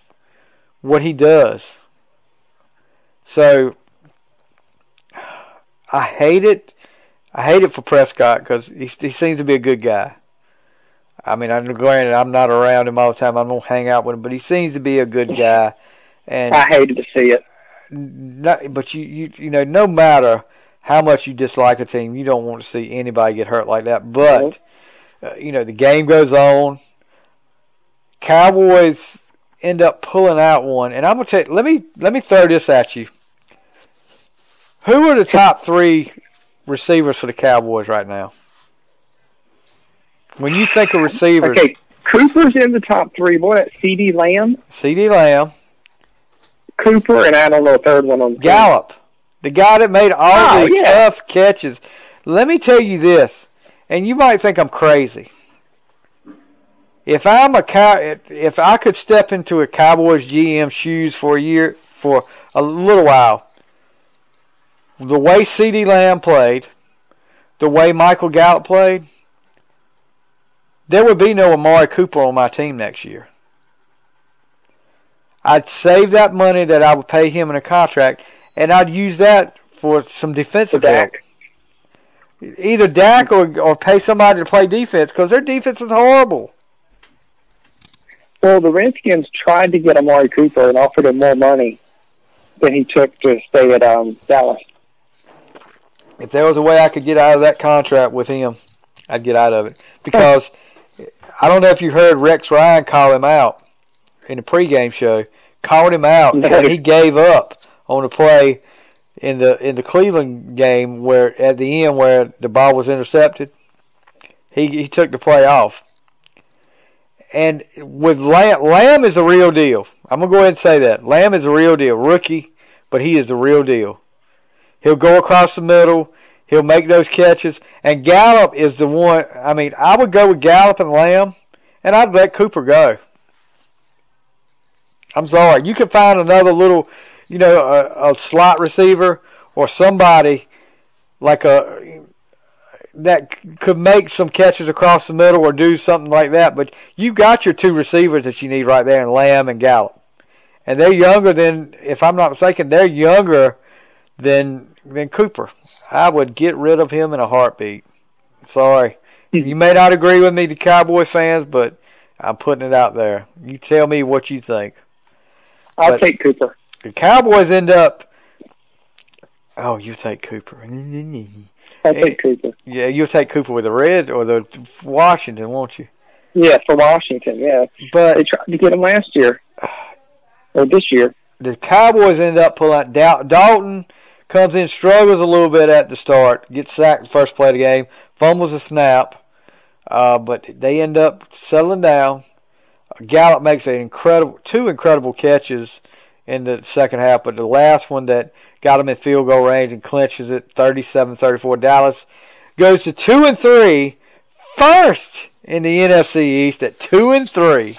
what he does. So I hate it. I hate it for Prescott because he, he seems to be a good guy. I mean, I'm granted I'm not around him all the time. I don't hang out with him, but he seems to be a good guy. And I hated to see it. Not, but you, you, you know, no matter how much you dislike a team, you don't want to see anybody get hurt like that. But uh, you know, the game goes on. Cowboys end up pulling out one, and I'm gonna tell. You, let me let me throw this at you. Who are the top three receivers for the Cowboys right now? When you think of receivers, Okay, Cooper's in the top three. Boy, that's CeeDee Lamb, CeeDee Lamb, Cooper, and I don't know a third one on the team. Gallup, the guy that made all Oh, the yeah. tough catches. Let me tell you this, and you might think I'm crazy. If I'm a cow, if I could step into a Cowboys GM shoes for a year, for a little while, the way C.D. Lamb played, the way Michael Gallup played, there would be no Amari Cooper on my team next year. I'd save that money that I would pay him in a contract, and I'd use that for some defensive help. Either Dak or or pay somebody to play defense because their defense is horrible. Well, the Redskins tried to get Amari Cooper and offered him more money than he took to stay at um, Dallas. If there was a way I could get out of that contract with him, I'd get out of it because I don't know if you heard Rex Ryan call him out in the pregame show. Called him out No. and he gave up on the play in the in the Cleveland game where at the end where the ball was intercepted. He he took the play off. And with Lamb, Lamb is a real deal. I'm gonna go ahead and say that Lamb is a real deal. Rookie, but he is a real deal. He'll go across the middle. He'll make those catches. And Gallup is the one. I mean, I would go with Gallup and Lamb, and I'd let Cooper go. I'm sorry. You could find another little, you know, a, a slot receiver or somebody like a that could make some catches across the middle or do something like that. But you got your two receivers that you need right there, in Lamb and Gallup, and they're younger than, if I'm not mistaken, they're younger than than Cooper. I would get rid of him in a heartbeat. Sorry. You may not agree with me, the Cowboys fans, but I'm putting it out there. You tell me what you think. I'll But- take Cooper. The Cowboys end up. Oh, you take Cooper. I'll take Cooper. Yeah, you'll take Cooper with the Red or the Washington, won't you? Yeah, for Washington. Yeah, but they tried to get him last year or this year. the Cowboys end up pulling out. Dal- Dalton comes in, struggles a little bit at the start, gets sacked the first play of the game, fumbles a snap, uh, but they end up settling down. Gallup makes an incredible, two incredible catches in the second half, but the last one that got him in field goal range and clinches it 37-34. Dallas goes to two and three, first in the NFC East at two and three.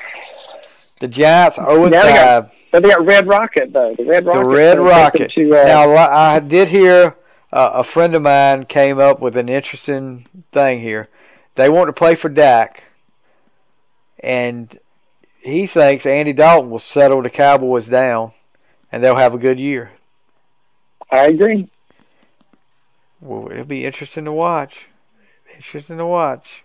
The Giants 0 and they got- five. But they got Red Rocket though. The Red Rocket. The Red gonna take them Rocket. To, uh, Now, I did hear uh, a friend of mine came up with an interesting thing here. They want to play for Dak, and he thinks Andy Dalton will settle the Cowboys down, and they'll have a good year. I agree. Well, it'll be interesting to watch. Interesting to watch.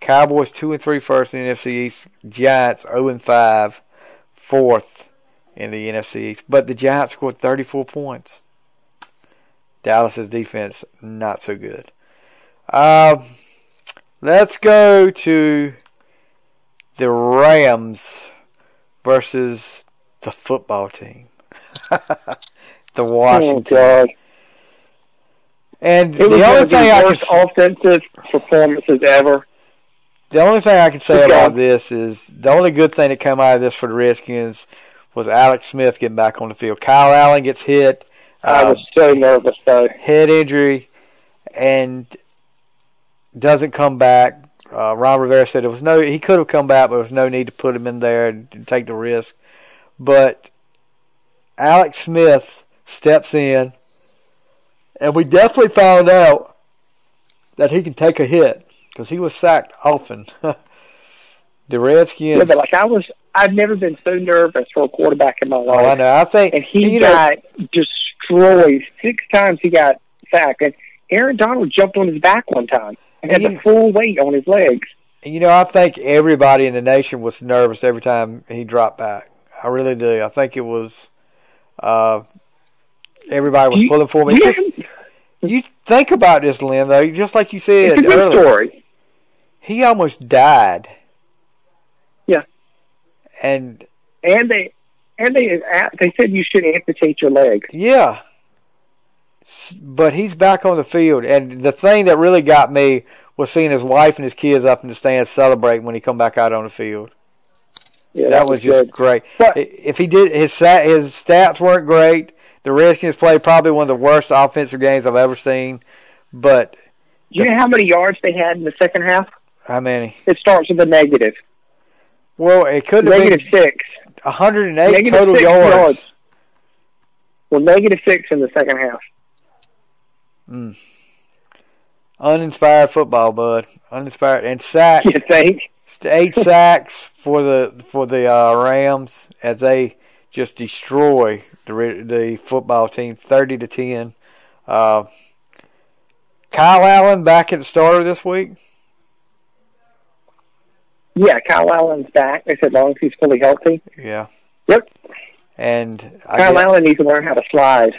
Cowboys two and three first in the NFC East. Giants zero and five, fourth in the NFC East. But the Giants scored thirty four points. Dallas's defense not so good. Um, let's go to the Rams versus the football team. the Oh Washington. God! And It the only the thing I worst can, offensive performances ever. The only thing I can say about this is the only good thing that came out of this for the Redskins was Alex Smith getting back on the field. Kyle Allen gets hit, I uh, was so nervous though. head injury, and doesn't come back. Uh, Ron Rivera said there was no he could have come back, but there was no need to put him in there and, and take the risk. But Alex Smith steps in, and we definitely found out that he can take a hit because he was sacked often. the Redskins. Yeah, but like I was, I've never been so nervous for a quarterback in my life. oh, I know. I think and he you know, got destroyed six times. He got sacked, and Aaron Donald jumped on his back one time and had the full weight on his legs. You know, I think everybody in the nation was nervous every time he dropped back. I really do. I think it was uh, everybody was You- pulling for him. It's just- you think about this, Lin, though, just like you said It's a good earlier, story. He almost died. Yeah. And And they and they they said you should amputate your leg. yeah, but he's back on the field. And the thing that really got me was seeing his wife and his kids up in the stands celebrating when he come back out on the field. Yeah, that, was, just good. great. But- if he did his his stats weren't great. The Redskins played probably one of the worst offensive games I've ever seen. But Do you know how many yards they had in the second half? How many? It starts with a negative. Well, it could have Negative been six. 108 Negative total six yards. yards. Well, negative six in the second half. Mm. Uninspired football, bud. Uninspired and sacks. You think? Eight sacks for the for the uh, Rams as they just destroy the the football team, thirty to ten. Uh, Kyle Allen back at the starter this week. Yeah, Kyle Allen's back. They said long as he's fully healthy. Yeah. Yep. And I Kyle guess Allen needs to learn how to slide.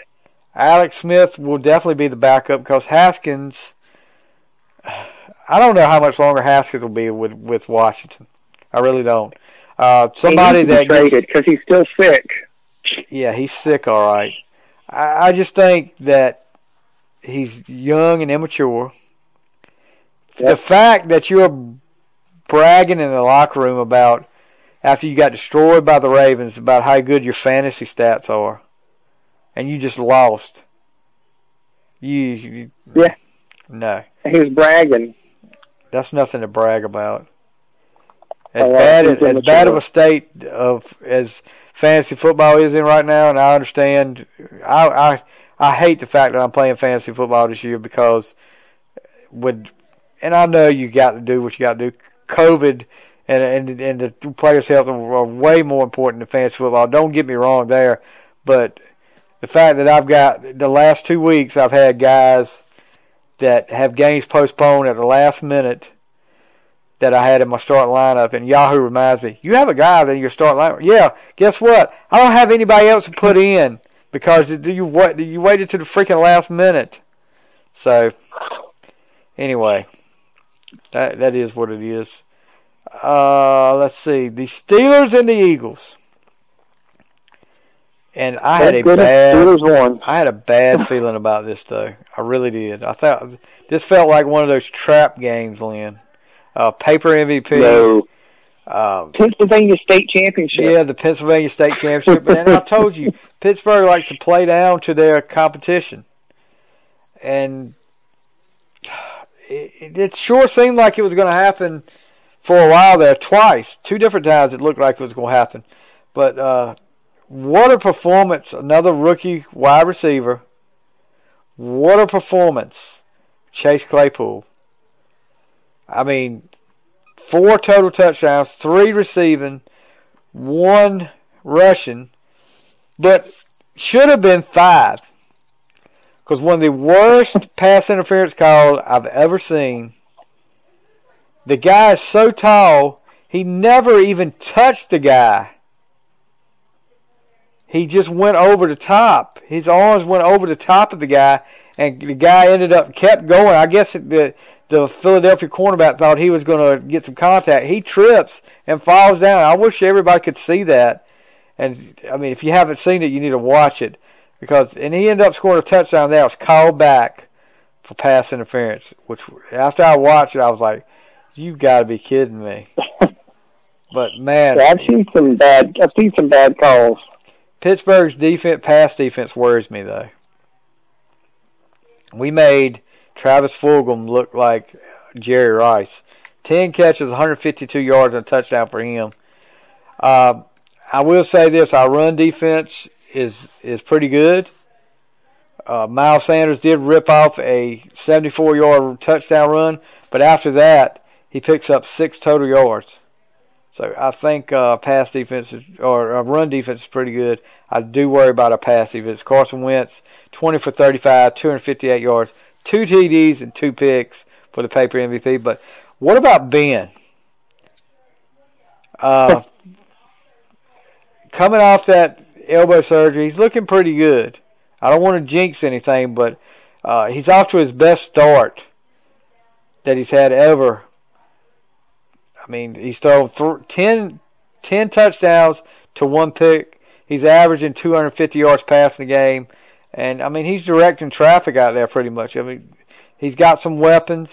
Alex Smith will definitely be the backup because Haskins. I don't know how much longer Haskins will be with with Washington. I really don't. Uh, somebody that to be traded because he's still sick. Yeah, he's sick, all right. I, I just think that he's young and immature. The fact that you're bragging in the locker room about after you got destroyed by the Ravens about how good your fantasy stats are, and you just lost. You, you Yeah. no, He was bragging. that's nothing to brag about. As Oh, bad as, as bad of a state of as fantasy football is in right now, and I understand. I I I hate the fact that I'm playing fantasy football this year because with, and I know you got to do what you got to do. COVID and and and the players' health are, way more important than fantasy football. Don't get me wrong there, but the fact that I've got the last two weeks, I've had guys that have games postponed at the last minute that I had in my starting lineup, and Yahoo reminds me, you have a guy in your starting lineup. Yeah, guess what? I don't have anybody else to put in because you what you waited to the freaking last minute. So anyway, that that is what it is. Uh, let's see, the Steelers and the Eagles, and I had a bad. Steelers won. I had a bad feeling about this though. I really did. I thought this felt like one of those trap games, Lin. Uh, paper MVP. No. Um, Pennsylvania State Championship. yeah, the Pennsylvania State Championship. and I told you, Pittsburgh likes to play down to their competition, and it, it sure seemed like it was going to happen for a while there. Twice, two different times, it looked like it was going to happen. But uh, what a performance! Another rookie wide receiver. What a performance, Chase Claypool. I mean, four total touchdowns, three receiving, one rushing, but should have been five. Because one of the worst pass interference calls I've ever seen. The guy is so tall, he never even touched the guy. He just went over the top. His arms went over the top of the guy, and the guy ended up kept going. I guess the the Philadelphia cornerback thought he was going to get some contact. He trips and falls down. I wish everybody could see that. And I mean, if you haven't seen it, you need to watch it because. And he ended up scoring a touchdown. That was called back for pass interference. Which after I watched it, I was like, "You got to be kidding me!" But man, Yeah, I've seen some bad. I've seen some bad calls. Pittsburgh's defense, pass defense worries me though. We made Travis Fulgham look like Jerry Rice. Ten catches, 152 yards, and a touchdown for him. Uh, I will say this: our run defense is is pretty good. Uh, Miles Sanders did rip off a 74-yard touchdown run, But after that, he picks up six total yards. So I think uh, pass defense is, or uh, run defense is pretty good. I do worry about a pass defense. Carson Wentz, 20 for 35, 258 yards, two TDs and two picks for the paper MVP. But what about Ben? Uh, coming off that elbow surgery, he's looking pretty good. I don't want to jinx anything, but uh, he's off to his best start that he's had ever. I mean, he's thrown th- 10, 10 touchdowns to one pick. He's averaging 250 yards passing the game. And, I mean, he's directing traffic out there pretty much. I mean, he's got some weapons.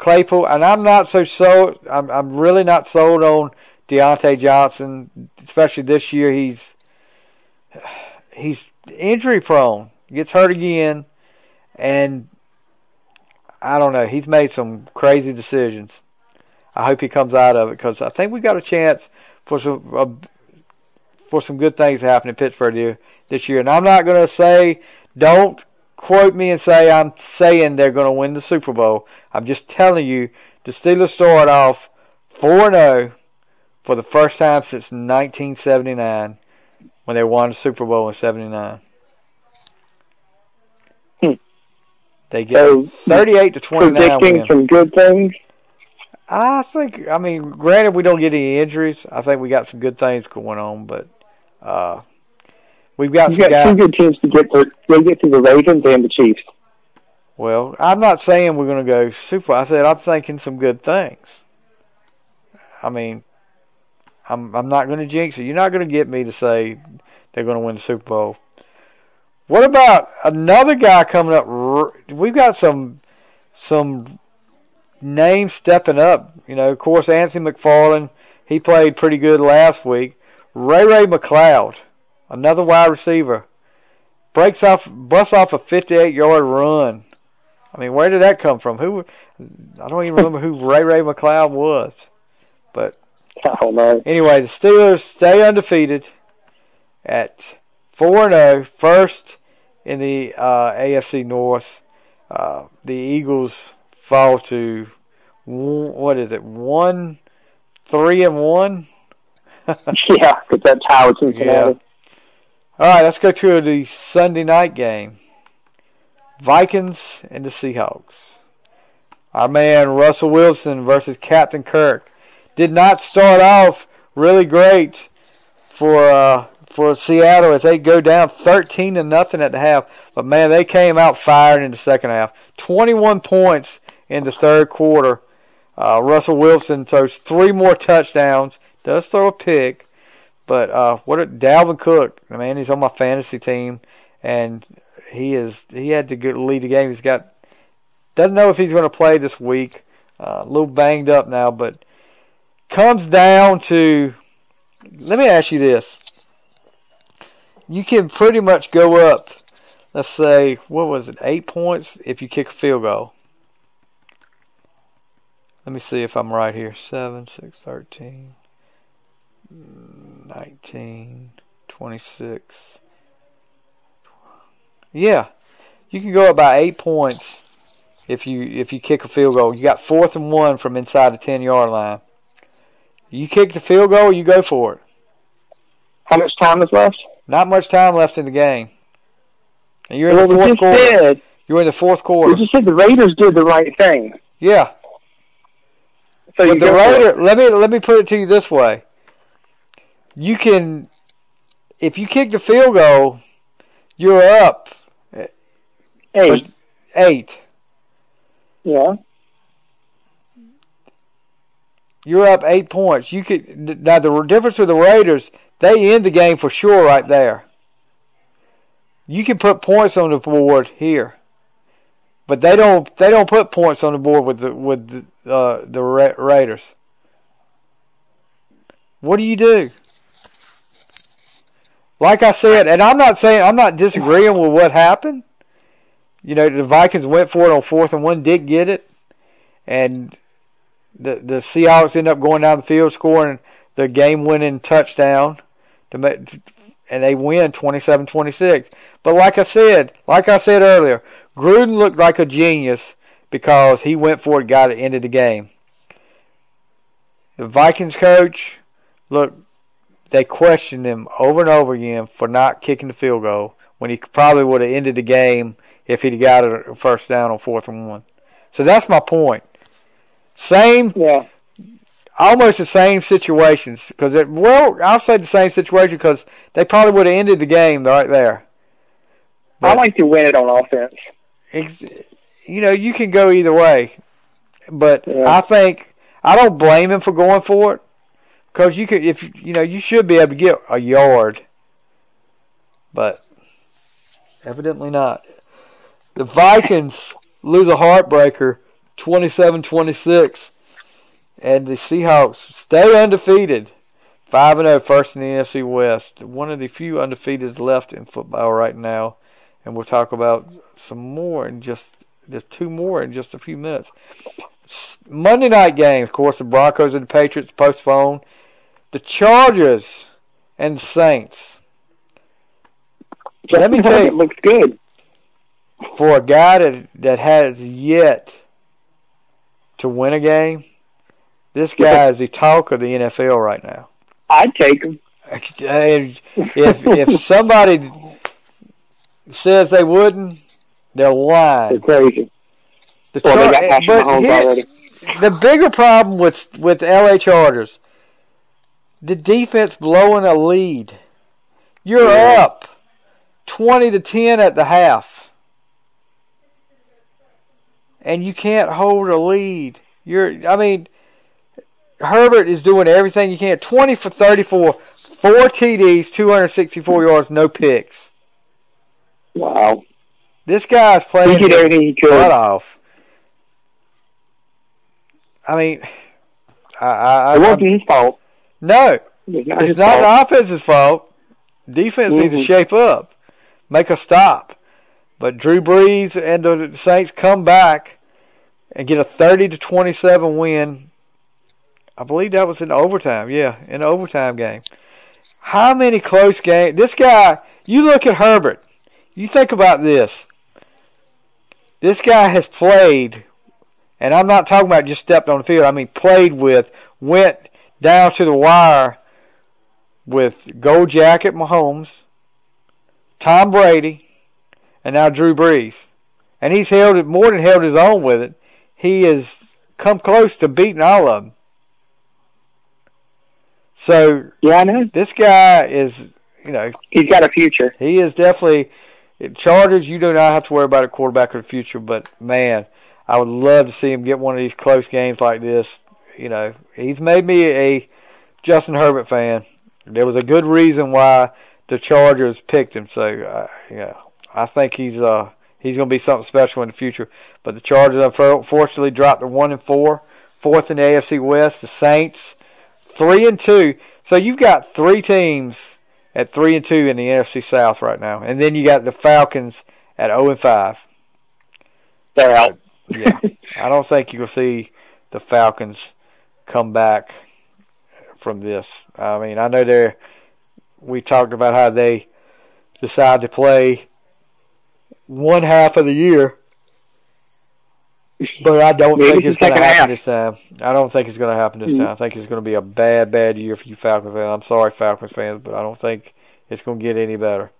Claypool, and I'm not so sold. I'm, I'm really not sold on Diontae Johnson, especially this year. He's he's injury prone, gets hurt again, and I don't know. He's made some crazy decisions. I hope he comes out of it because I think we got a chance for some uh, for some good things to happen in Pittsburgh this year. And I'm not going to say, don't quote me and say I'm saying they're going to win the Super Bowl. I'm just telling you the Steelers start off 4 0 for the first time since 1979 when they won the Super Bowl in 79. Hmm. They get so, 38 to 29. Predicting win. some good things. I think. I mean, granted, we don't get any injuries. I think we got some good things going on, but uh, we've got. Got guys, two good teams to get to. They get to the Ravens and the Chiefs. Well, I'm not saying we're going to go super. I said I'm thinking some good things. I mean, I'm I'm not going to jinx it. You're not going to get me to say they're going to win the Super Bowl. What about another guy coming up? We've got some some names stepping up. You know, of course, Anthony McFarland, he played pretty good last week. Ray Ray McCloud, another wide receiver, breaks off, busts off a 58-yard run. I mean, where did that come from? Who? I don't even remember who Ray Ray McCloud was, but I don't know. Anyway, the Steelers stay undefeated at 4-0, first in the uh, AFC North. Uh, the Eagles fall to what is it? One, three, and one. yeah, because that's how it's in Cincinnati. Yeah. All right, let's go to the Sunday night game. Vikings and the Seahawks. Our man Russell Wilson versus Captain Kirk did not start off really great for uh, for Seattle as they go down 13 to nothing at the half. But man, they came out firing in the second half. 21 points in the third quarter. Uh, Russell Wilson throws three more touchdowns, does throw a pick, but uh, what a, Dalvin Cook, man, he's on my fantasy team, and he is he had to lead the game. He's got doesn't know if he's going to play this week. Uh, a little banged up now, but comes down to. Let me ask you this: You can pretty much go up. Let's say what was it, eight points if you kick a field goal. Let me see if I'm right here. 7, 6, 13, 19, 26. Yeah. You can go up by 8 points if you if you kick a field goal. You got fourth and one from inside the 10 yard line. You kick the field goal, you go for it. How much time is left? Not much time left in the game. And you're in the fourth quarter. Said, you're in the fourth quarter. You just said the Raiders did the right thing. Yeah. So but the Raider, let me let me put it to you this way: you can, if you kick the field goal, you're up eight. Eight. Yeah. You're up eight points. You could now the difference with the Raiders, they end the game for sure right there. You can put points on the board here. But they don't they don't put points on the board with the with the, uh, the Ra- Raiders. What do you do? Like I said, and I'm not saying I'm not disagreeing with what happened. You know, the Vikings went for it on fourth and one, did get it, and the the Seahawks end up going down the field scoring the game-winning touchdown to make, and they win 27-26. But like I said, like I said earlier, Gruden looked like a genius because he went for it, got it, ended the game. The Vikings coach, look, they questioned him over and over again for not kicking the field goal when he probably would have ended the game if he'd got a first down on fourth and one. So that's my point. Same, Yeah. almost the same situations because it. Well, I'll say the same situation because they probably would have ended the game right there. I like to win it on offense. Ex- you know, you can go either way, but Yeah. I think I don't blame him for going for it because you could, if you know, you should be able to get a yard, but evidently not. The Vikings lose a heartbreaker, 27-26, and the Seahawks stay undefeated, 5 0 first in the NFC West. One of the few undefeated left in football right now, and we'll talk about some more in just there's two more in just a few minutes. Monday night game, of course, the Broncos and the Patriots postponed. The Chargers and the Saints. Let me tell you- looks good. For a guy that that has yet to win a game, this guy is the talk of the NFL right now. I'd take him. If if somebody says they wouldn't, they're lying. They're crazy. The Well, they got Char- but already. the bigger problem with with LA Chargers, the defense blowing a lead. You're Yeah. up twenty to ten at the half, and you can't hold a lead. You're, I mean, Herbert is doing everything you can. Twenty for thirty-four, four TDs, two hundred sixty-four yards, no picks. Wow. This guy's He playing did his everything he could. off. I mean, I, I, I, It wasn't his fault. no, It's not it's not the offense's fault. Defense needs to Mhm. shape up, make a stop. But Drew Brees and the Saints come back and get a 30 to 27 win. I believe that was in overtime. Yeah, in overtime game. How many close games? This guy, you look at Herbert. You think about this. This guy has played, and I'm not talking about just stepped on the field. I mean played with, went down to the wire with Gold Jacket Mahomes, Tom Brady, and now Drew Brees. And he's held it more than held his own with it. He has come close to beating all of them. So Yeah, I know. this guy is, you know, He's got a future. he is definitely Chargers. You do not have to worry about a quarterback of the future, but man, I would love to see him get one of these close games like this. You know, he's made me a Justin Herbert fan. There was a good reason why the Chargers picked him. So, uh, yeah, I think he's uh he's going to be something special in the future. But the Chargers unfortunately dropped to one and four, fourth in the AFC West. The Saints three and two. So you've got three teams at three and two in the NFC South right now, and then you got the Falcons at zero and five. They're out. Yeah, I don't think you'll see the Falcons come back from this. I mean, I know they're. We talked about how they decide to play one half of the year, but I don't Maybe think it's going to happen half. this time. I don't think it's going to happen this Mhm. time. I think it's going to be a bad, bad year for you Falcons fans. I'm sorry, Falcons fans, but I don't think it's going to get any better.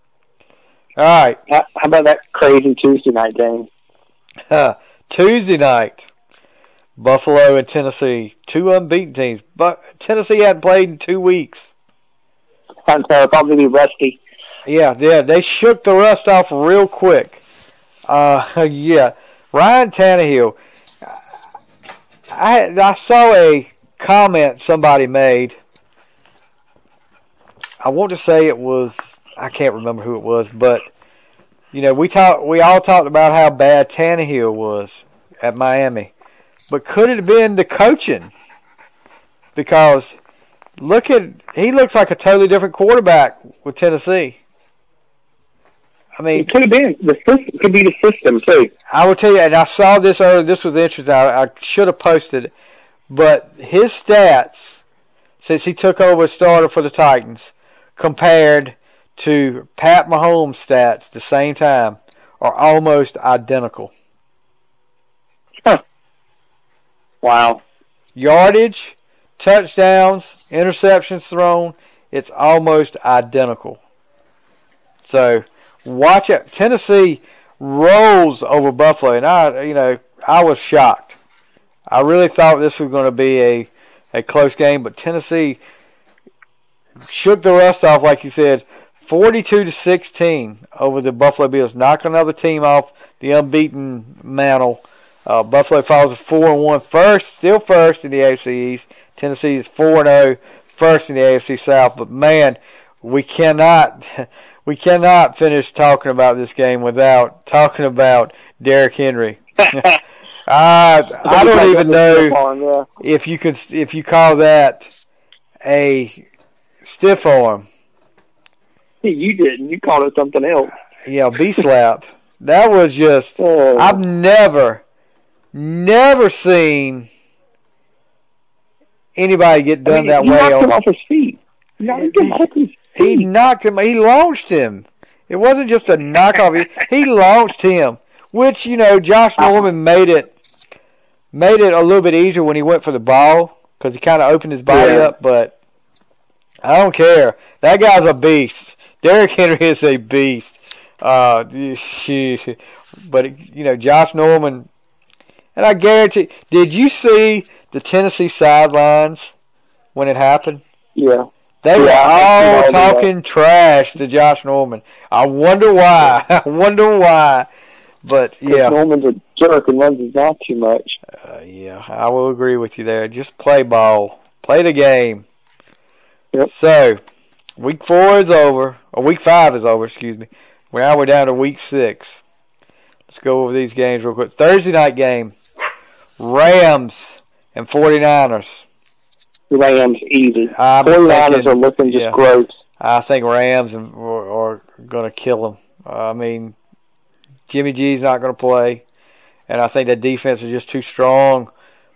All right. How how about that crazy Tuesday night game? Tuesday night, Buffalo and Tennessee, two unbeaten teams. But Tennessee hadn't played in two weeks. I'm sorry, probably be rusty. Yeah, yeah, they shook the rust off real quick. Uh, yeah, Ryan Tannehill. I I saw a comment somebody made. I want to say it was I can't remember who it was, but you know we talked we all talked about how bad Tannehill was at Miami, but could it have been the coaching? Because look at he looks like a totally different quarterback with Tennessee. I mean, It could have been the system. Could be the system too. I will tell you, and I saw this earlier. This was interesting. I, I should have posted it, but his stats since he took over as starter for the Titans, compared to Pat Mahomes' stats at the same time, are almost identical. Wow. Yardage, touchdowns, interceptions thrown, it's almost identical. So watch it. Tennessee rolls over Buffalo, and I, you know, I was shocked. I really thought this was going to be a a close game, but Tennessee shook the rust off, like you said, 42 to 16 over the Buffalo Bills, knock another team off the unbeaten mantle. Uh, Buffalo falls to four and one, first, still first in the AFC East. Tennessee is four and zero, first in the AFC South. But man, we cannot we cannot finish talking about this game without talking about Derrick Henry. Uh, I don't even know if you could if you call that a stiff arm. You didn't. You called it something else. Yeah, B slap. that was just. Oh. I've never, never seen anybody get done I mean, that way. knocked him off his feet. Knocked him off his he knocked him. He launched him. It wasn't just a knockoff. he, he launched him, which you know Josh Norman made it made it a little bit easier when he went for the ball because he kind of opened his body Yeah. up. But I don't care. That guy's a beast. Derrick Henry is a beast. Uh, but you know Josh Norman, and I guarantee. Did you see the Tennessee sidelines when it happened? Yeah. They were Yeah, I all see all that. talking trash to Josh Norman. I wonder why. I wonder why. But yeah, Norman's a jerk and runs his mouth too much. uh, yeah, I will agree with you there. Just play ball, play the game. Yep. So, week four is over, or week five is over. Excuse me. Now we're down to week six. Let's go over these games real quick. Thursday night game: Rams and 49ers. Rams easy. I'm 49ers thinking- are looking just yeah. gross. I think Rams are, are going to kill them. I mean, Jimmy G's not going to play, and I think that defense is just too strong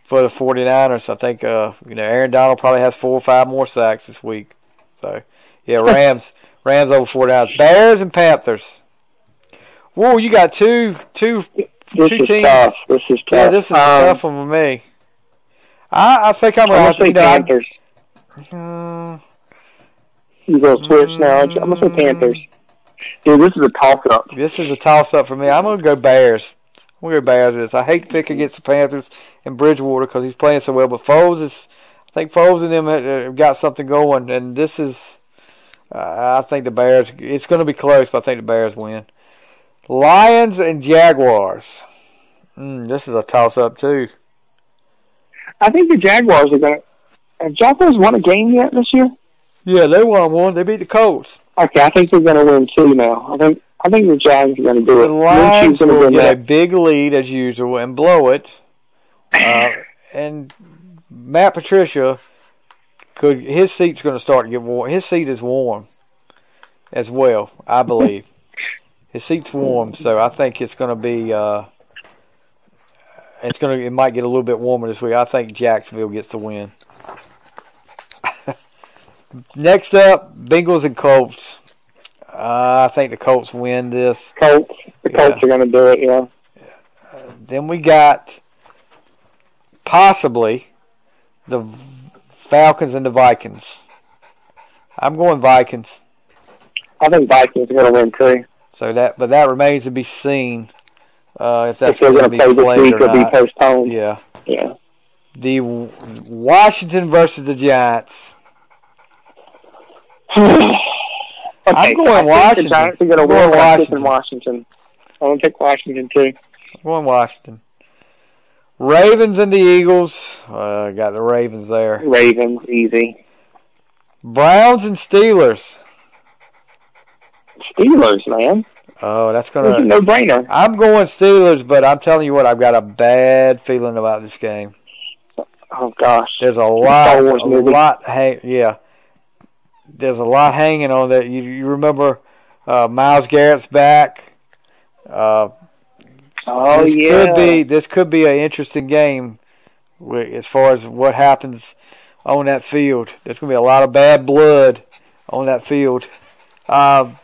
for the 49ers. I think uh, you know Aaron Donald probably has four or five more sacks this week. So yeah, Rams, Rams over 49ers, Bears and Panthers. Whoa, you got two two This two is teams. tough. This is tough. Yeah, this is um, tough one for me. I I think I'm I'm going gonna say Panthers. Uh, You gonna switch now? I'm gonna say Panthers. Dude, this is a toss up. This is a toss up for me. I'm gonna go Bears. I'm gonna go Bears. This. I hate to pick against the Panthers and Bridgewater because he's playing so well, but Foles is. I think Foles and them have- have got something going, and this is. Uh, I think the Bears. It's going to be close, but I think the Bears win. Lions and Jaguars. Mm, this is a toss up too. I think the Jaguars are gonna. Have Jaguars won a game yet this year? Yeah, they won one. They beat the Colts. Okay, I think they're gonna win two now. I think I think the Jags are gonna do The it. Lions Minshew's will win get a big lead as usual and blow it. Uh, and Matt Patricia could his seat's going to start to get warm. His seat is warm as well, I believe. his seat's warm, so I think it's going to be. Uh, it's going to. It might get a little bit warmer this week. I think Jacksonville gets the win. Next up, Bengals and Colts. Uh, I think the Colts win this. Colts. The Colts Yeah. are gonna do it. Yeah. Then we got possibly the Falcons and the Vikings. I'm going Vikings. I think Vikings are gonna win too. So that, but that remains to be seen uh, if that's going to be play this played week or or be not. postponed. Yeah. Yeah. The W- Washington versus the Giants. okay, I'm going Washington. The Giants are win. going but I'm Washington. Washington. I'm gonna pick Washington too. I'm going Washington. Ravens and the Eagles. Uh, got the Ravens there. Ravens, easy. Browns and Steelers. Steelers, man. Oh, that's gonna. Be no-brainer. I'm going Steelers, but I'm telling you what, I've got a bad feeling about this game. Oh gosh. There's a lot, a movie. lot, hang, yeah. There's a lot hanging on that. You, you remember uh, Myles Garrett's back. Uh, Oh this yeah. could be this could be an interesting game, as far as what happens on that field. There's going to be a lot of bad blood on that field. Um,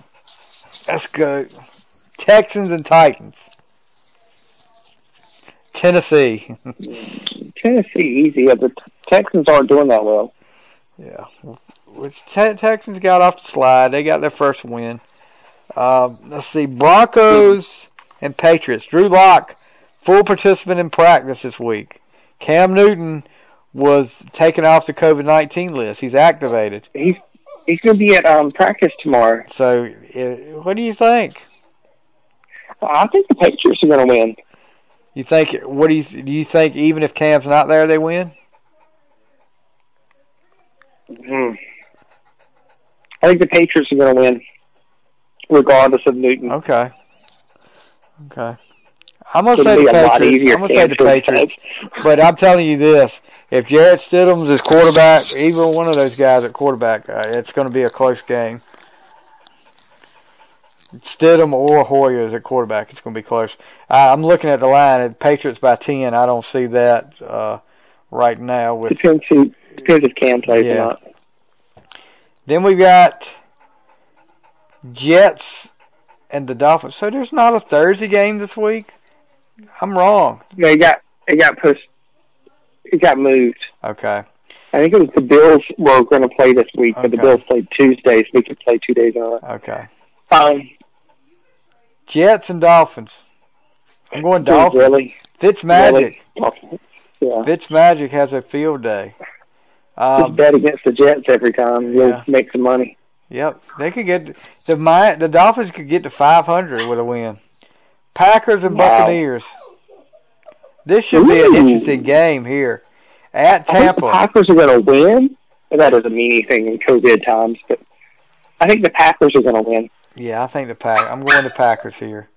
let's go. Texans and Titans. Tennessee. Tennessee easy. Yeah, the Texans aren't doing that well. Yeah. Which te- Texans got off the slide. They got their first win. Um, let's see, Broncos and Patriots. Drew Lock, full participant in practice this week. Cam Newton was taken off the COVID nineteen list. He's activated. He's he's going to be at um, practice tomorrow. So, uh, what do you think? I think the Patriots are going to win. You think? What do you do? You think even if Cam's not there, they win? Hmm. I think the Patriots are going to win, regardless of Newton. Okay. Okay. I'm gonna It'll say the Patriots. I'm gonna say the Patriots. But I'm telling you this: if Jarrett Stidham's is quarterback, either one of those guys at quarterback, uh, it's going to be a close game. Stidham or Hoyer is at quarterback. It's going to be close. Uh, I'm looking at the line. At Patriots by ten. I don't see that uh, right now. With Depends who depends if Cam plays Yeah. or not. then we got Jets and the Dolphins. So there's not a Thursday game this week. I'm wrong. It got it got pushed. It got moved. Okay. I think it was the Bills were going to play this week, but the Bills played Tuesday, so we could play two days on. Okay. Um, Jets and Dolphins. I'm going Dolphins. Really? Fitzmagic. Really? Yeah. Fitzmagic has a field day. Just Um, bet against the Jets every time. You'll Yeah. make some money. yep, they could get the Mi- the Dolphins could get to 500 with a win. Packers and Wow. Buccaneers. This should be an interesting game here at I think the Tampa. Packers are going to win. That doesn't mean anything in COVID times, but I think the Packers are going to win. Yeah, I think the pack. I'm going to Packers here.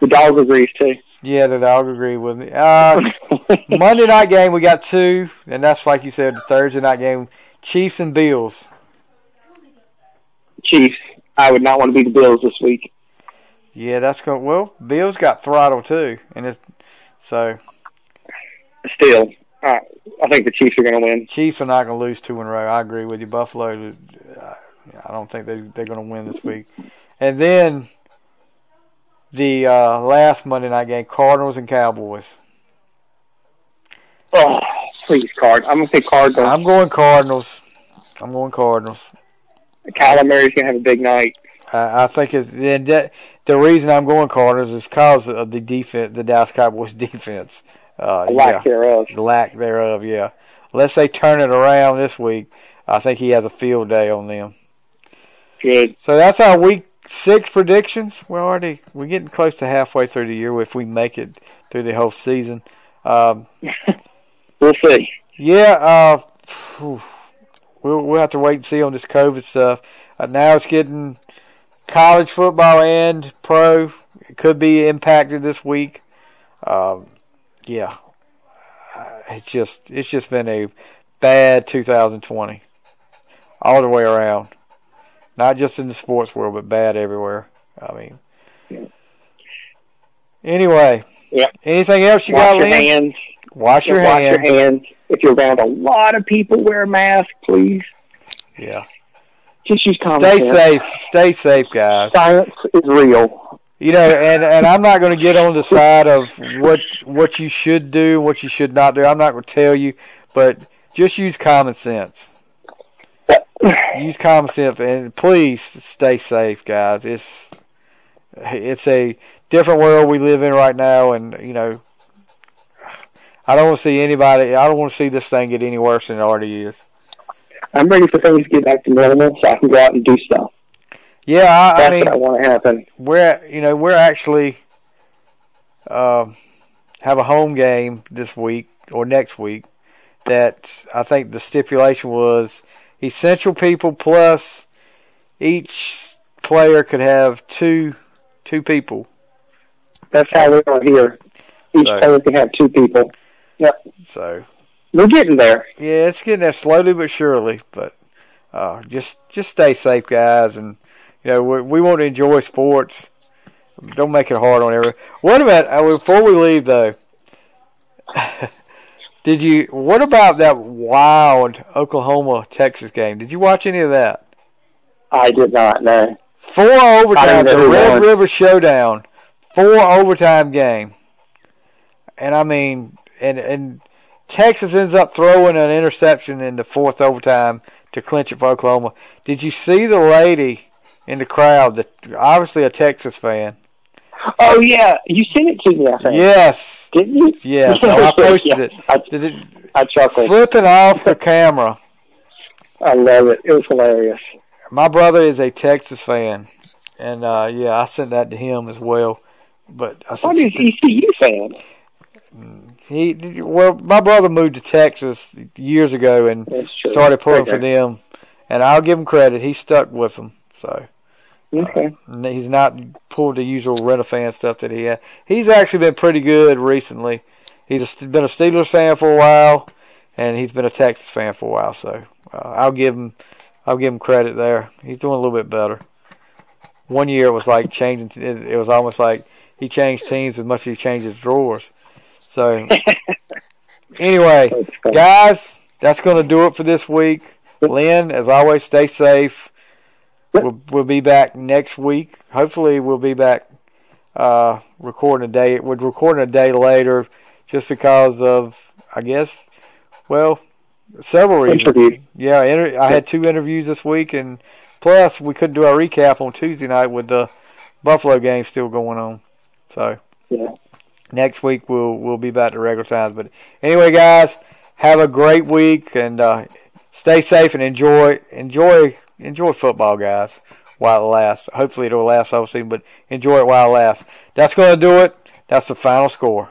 The dog agrees too. Yeah, the dog agree with me. Uh, Monday night game we got two, and that's like you said, the Thursday night game, Chiefs and Bills. Chiefs. I would not want to be the Bills this week. Yeah, that's going. To. Well, Bills got throttled too, and it's so Still, uh, I think the Chiefs are going to win. Chiefs are not going to lose two in a row. I agree with you. Buffalo, uh, I don't think they they're going to win this week. And then the uh, last Monday night game, Cardinals and Cowboys. Oh, please, Card. I'm going to say Cardinals. I'm going Cardinals. I'm going Cardinals. Kyler Murray's going to have a big night. I I think it's, and that, the reason I'm going Cardinals is because of the defense, the Dallas Cowboys defense. Uh, A yeah, lack thereof. the lack thereof. Yeah, unless they turn it around this week, I think he has a field day on them. Good. So that's our week six predictions. We're already we're getting close to halfway through the year if we make it through the whole season. Um, We'll see. yeah, uh, we'll we'll have to wait and see on this COVID stuff. Uh, now it's getting college football and pro. Could be impacted this week. Um, yeah, Uh, it's just it's just been a bad 2020 all the way around. Not just in the sports world, but bad everywhere. I mean, anyway. Yeah. Anything else you Wash got, your Lin? hands. Wash your Wash hands. Wash your hands. If you're around a lot of people, wear a mask, please. Yeah. Just use common Stay sense. safe. Stay safe, guys. Science is real. You know, and and I'm not going to get on the side of what what you should do, what you should not do. I'm not going to tell you, but just use common sense. Use common sense, and please stay safe, guys. It's it's a different world we live in right now, and you know, I don't want to see anybody. I don't want to see this thing get any worse than it already is. I'm ready for things to get back to normal so I can go out and do stuff. Yeah, I, I That's mean, what I want to happen. we're you know we're actually um, have a home game this week or next week that I think the stipulation was essential people plus each player could have two two people. That's how we are here. Each Right. player can have two people. Yep. So We're getting there. yeah, it's getting there slowly but surely. But uh, just just stay safe, guys, and you know we, we want to enjoy sports. Don't make it hard on everyone. What about uh, before we leave though? Did you? What about that wild Oklahoma Texas game? Did you watch any of that? I did not know. Four overtime, the Red won. River Showdown, four overtime game, and I mean, and and Texas ends up throwing an interception in the fourth overtime to clinch it for Oklahoma. Did you see the lady in the crowd? That obviously a Texas fan. Oh yeah, you sent it to me. I think. Yes. Didn't you? Yes. I posted yeah. it. I, Did it I chuckled. flipping off the camera? I love it. It was hilarious. My brother is a Texas fan, and uh yeah, I sent that to him as well. But I I'm an said, ECU fan. He well, my brother moved to Texas years ago and started pulling for them, and I'll give him credit. He stuck with them, so Okay. he's not pulled the usual Renafan stuff that he had. He's actually been pretty good recently. He's a, been a Steelers fan for a while, and he's been a Texas fan for a while. So uh, I'll give him, I'll give him credit there. He's doing a little bit better. One year it was like changing. It, it was almost like he changed teams as much as he changed his drawers. So anyway, That's guys, that's going to do it for this week. Lin, as always, stay safe. We'll, we'll be back next week. Hopefully, we'll be back uh, recording a day. We're recording a day later, just because of, I guess, well, several reasons. Interview. Yeah, inter- I had two interviews this week, and plus we couldn't do our recap on Tuesday night with the Buffalo game still going on. So Yeah. Next week we'll we'll be back to regular times. But anyway, guys, have a great week and uh, stay safe and enjoy enjoy enjoy football, guys, while it lasts. Hopefully it'll last all season, but enjoy it while it lasts. That's going to do it. That's the final score.